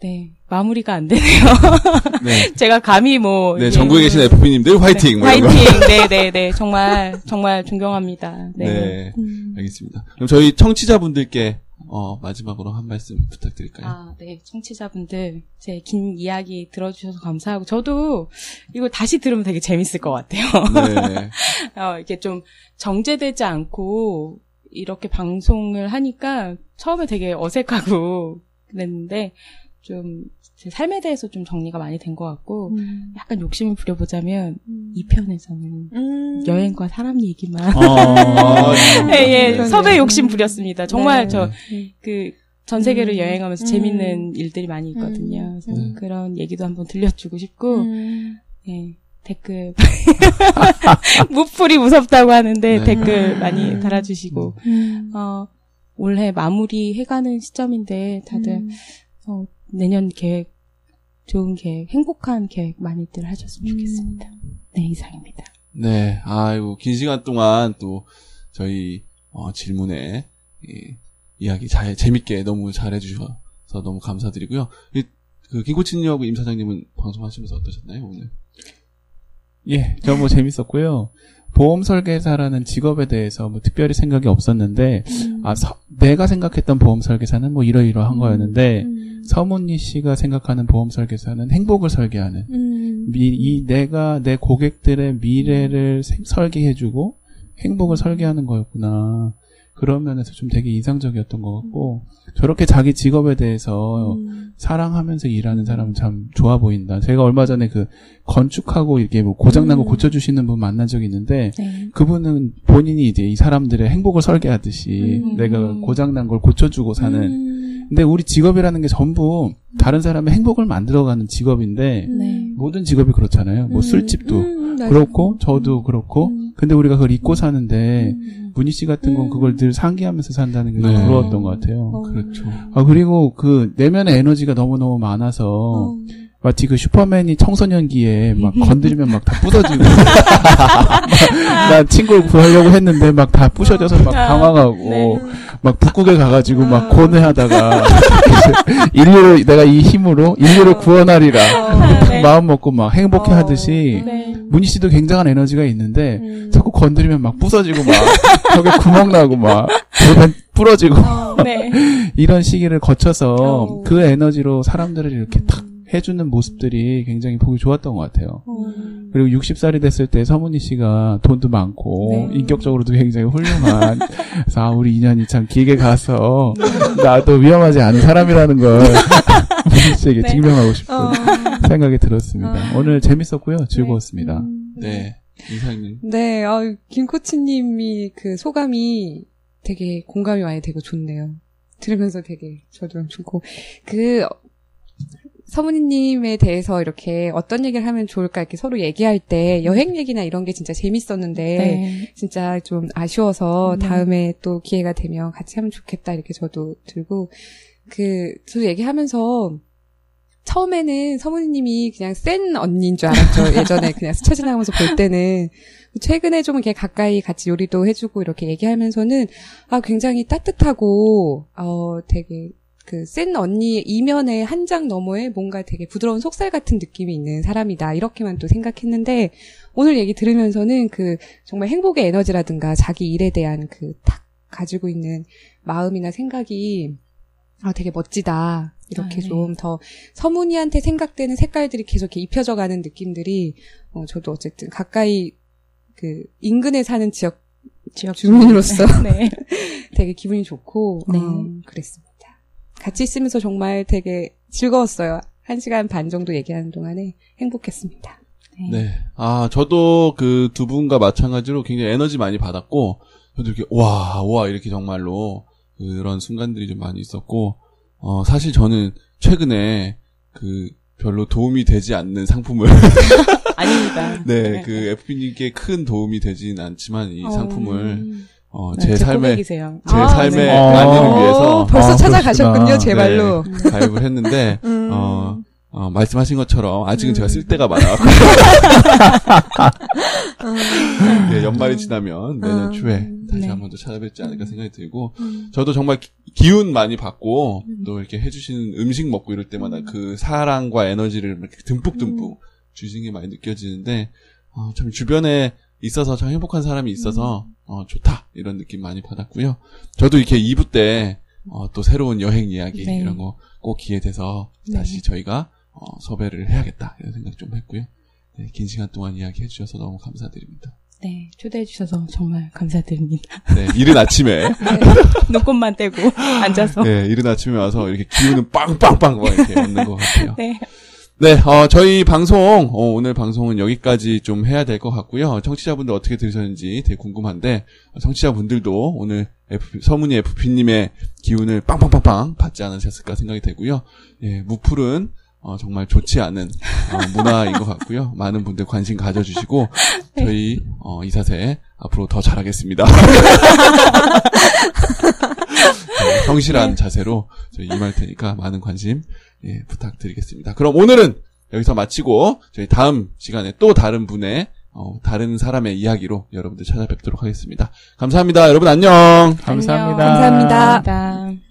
네 마무리가 안 되네요. 네. 제가 감히 뭐 네, 이게 전국에 계신 FP님들 화이팅! 뭐. 화이팅. 네, 네, 네. 정말 정말 존경합니다. 네. 네. 음. 알겠습니다. 그럼 저희 청취자분들께, 어, 마지막으로 한 말씀 부탁드릴까요? 아, 네. 청취자분들, 제 긴 이야기 들어주셔서 감사하고, 저도 이거 다시 들으면 되게 재밌을 것 같아요. 네. 어, 이게 좀 정제되지 않고, 이렇게 방송을 하니까 처음에 되게 어색하고 그랬는데, 좀 제 삶에 대해서 좀 정리가 많이 된 것 같고 음. 약간 욕심을 부려보자면 이 편에서는 음. 여행과 사람 얘기만 어. 예, 예, 그러네요. 섭외 욕심 부렸습니다. 정말 네. 저그 전 세계를 음. 여행하면서 음. 재밌는 일들이 많이 있거든요. 음. 그래서 네. 그런 얘기도 한번 들려주고 싶고 음. 예, 댓글 무풀이 무섭다고 하는데 네. 댓글 많이 달아주시고 음. 어, 올해 마무리 해가는 시점인데 다들 음. 어, 내년 계획 좋은 계획 행복한 계획 많이들 하셨으면 좋겠습니다. 네 이상입니다. 네, 아이고 긴 시간 동안 또 저희 어, 질문에 이, 이야기 잘 재밌게 너무 잘 해주셔서 너무 감사드리고요. 이, 그 김코치님하고 임 사장님은 방송하시면서 어떠셨나요 오늘? 예, 저 뭐 재밌었고요. 보험 설계사라는 직업에 대해서 뭐 특별히 생각이 없었는데, 아, 서- 내가 생각했던 보험 설계사는 뭐 이러이러한 거였는데, 음. 서문희 씨가 생각하는 보험 설계사는 행복을 설계하는, 음. 미, 이 내가 내 고객들의 미래를 생- 설계해주고 행복을 설계하는 거였구나. 그런 면에서 좀 되게 인상적이었던 것 같고, 저렇게 자기 직업에 대해서 음. 사랑하면서 일하는 사람은 참 좋아 보인다. 제가 얼마 전에 그 건축하고 이게 뭐 고장난 거 음. 고쳐주시는 분 만난 적이 있는데, 네. 그분은 본인이 이제 이 사람들의 행복을 설계하듯이 음. 내가 고장난 걸 고쳐주고 사는. 음. 근데 우리 직업이라는 게 전부 다른 사람의 행복을 만들어가는 직업인데, 네. 모든 직업이 그렇잖아요. 뭐 음. 술집도 음, 맞아요. 그렇고, 저도 그렇고, 음. 근데 우리가 그걸 잊고 사는데, 음. 문희 씨 같은 건 음. 그걸 늘 상기하면서 산다는 게 너무 네. 부러웠던 것 같아요. 어. 그렇죠. 아, 그리고 그 내면의 에너지가 너무 너무 많아서, 어. 마치 그 슈퍼맨이 청소년기에 막 건드리면 막 다 부서지고. 나 친구를 구하려고 했는데 막 다 부셔져서 막 당황하고, 네. 막 북극에 가가지고 막 고뇌하다가, 인류를, 내가 이 힘으로 인류를 구원하리라. 네. 마음 먹고 막 행복해 어. 하듯이, 네. 문희 씨도 굉장한 에너지가 있는데, 음. 자꾸 건드리면 막 부서지고 막, 벽에 구멍 나고 막, 돌면 부러지고, 네. 이런 시기를 거쳐서 어. 그 에너지로 사람들을 이렇게 탁 해주는 모습들이 굉장히 보기 좋았던 것 같아요. 어. 그리고 60살이 됐을 때 서문희 씨가 돈도 많고 네. 인격적으로도 굉장히 훌륭한 그래서 아 우리 인연이 참 길게 가서 나도 위험하지 않은 사람이라는 걸 문희 씨에게 네. 증명하고 싶은 어. 생각이 들었습니다. 어. 오늘 재밌었고요. 즐거웠습니다. 음. 네, 이사장님. 네, 어, 김 코치님이 그 소감이 되게 공감이 많이 되고 좋네요. 들으면서 되게 저도 좋고 그 서문희님에 대해서 이렇게 어떤 얘기를 하면 좋을까 이렇게 서로 얘기할 때 여행 얘기나 이런 게 진짜 재밌었는데 네. 진짜 좀 아쉬워서 네. 다음에 또 기회가 되면 같이 하면 좋겠다 이렇게 저도 들고 그 저도 얘기하면서 처음에는 서문희님이 그냥 센 언니인 줄 알았죠. 예전에 그냥 스쳐 지나가면서 볼 때는 최근에 좀 이렇게 가까이 같이 요리도 해주고 이렇게 얘기하면서는 아 굉장히 따뜻하고 어 되게 그 센 언니의 이면의 한 장 너머에 뭔가 되게 부드러운 속살 같은 느낌이 있는 사람이다 이렇게만 또 생각했는데 오늘 얘기 들으면서는 그 정말 행복의 에너지라든가 자기 일에 대한 그 탁 가지고 있는 마음이나 생각이 아 되게 멋지다 이렇게 아, 네. 좀더 서문이한테 생각되는 색깔들이 계속 이렇게 입혀져 가는 느낌들이 어 저도 어쨌든 가까이 그 인근에 사는 지역 지역 주민으로서 네. 되게 기분이 좋고 네. 어, 그랬습니다. 같이 있으면서 정말 되게 즐거웠어요. 한 시간 반 정도 얘기하는 동안에 행복했습니다. 네. 아, 저도 그 두 분과 마찬가지로 굉장히 에너지 많이 받았고, 저도 이렇게, 와, 와, 이렇게 정말로 그런 순간들이 좀 많이 있었고, 어, 사실 저는 최근에 그 별로 도움이 되지 않는 상품을, 아닙니다. 네, 그 FP님께 큰 도움이 되진 않지만 이 상품을, 어, 네, 제제 삶에, 고객이세요. 제 아, 삶의 네. 안전을 어, 위해서, 어, 벌써 아, 찾아가셨군요. 제 말로. 네, 가입을 했는데, 음. 어, 어, 말씀하신 것처럼 아직은 음. 제가 쓸 데가 많아갖고 네, 연말이 지나면 내년 음. 초에 다시 네. 한번 더 찾아뵙지 않을까 생각이 들고 음. 저도 정말 기- 기운 많이 받고 또 이렇게 해주시는 음식 먹고 이럴 때마다 그 사랑과 에너지를 이렇게 듬뿍듬뿍 주시는 게 많이 느껴지는데 어, 참 주변에 있어서 참 행복한 사람이 있어서 어, 좋다 이런 느낌 많이 받았고요. 저도 이렇게 2부 때 어, 또 새로운 여행 이야기 네. 이런 거 꼭 기회 돼서 네. 다시 저희가 어, 섭외를 해야겠다 이런 생각 좀 했고요. 네, 긴 시간 동안 이야기 해주셔서 너무 감사드립니다. 네, 초대해 주셔서 정말 감사드립니다. 네, 이른 아침에. 눈곱만 떼고 앉아서. 네, 이른 아침에 와서 이렇게 기운은 빵빵빵 막 이렇게 얻는 것 같아요. 네. 네, 어, 저희 방송, 어, 오늘 방송은 여기까지 좀 해야 될 것 같고요. 청취자분들 어떻게 들으셨는지 되게 궁금한데, 어, 청취자분들도 오늘 FP, 서문희 FP님의 기운을 빵빵빵빵 받지 않으셨을까 생각이 되고요. 예, 무풀은, 어, 정말 좋지 않은, 어, 문화인 것 같고요. 많은 분들 관심 가져주시고, 저희, 어, 이사세 앞으로 더 잘하겠습니다. 네, 성실한 자세로 저희 임할 테니까 많은 관심 예, 부탁드리겠습니다. 그럼 오늘은 여기서 마치고 저희 다음 시간에 또 다른 분의 어, 다른 사람의 이야기로 여러분들 찾아뵙도록 하겠습니다. 감사합니다. 여러분 안녕. 감사합니다. 감사합니다. 감사합니다.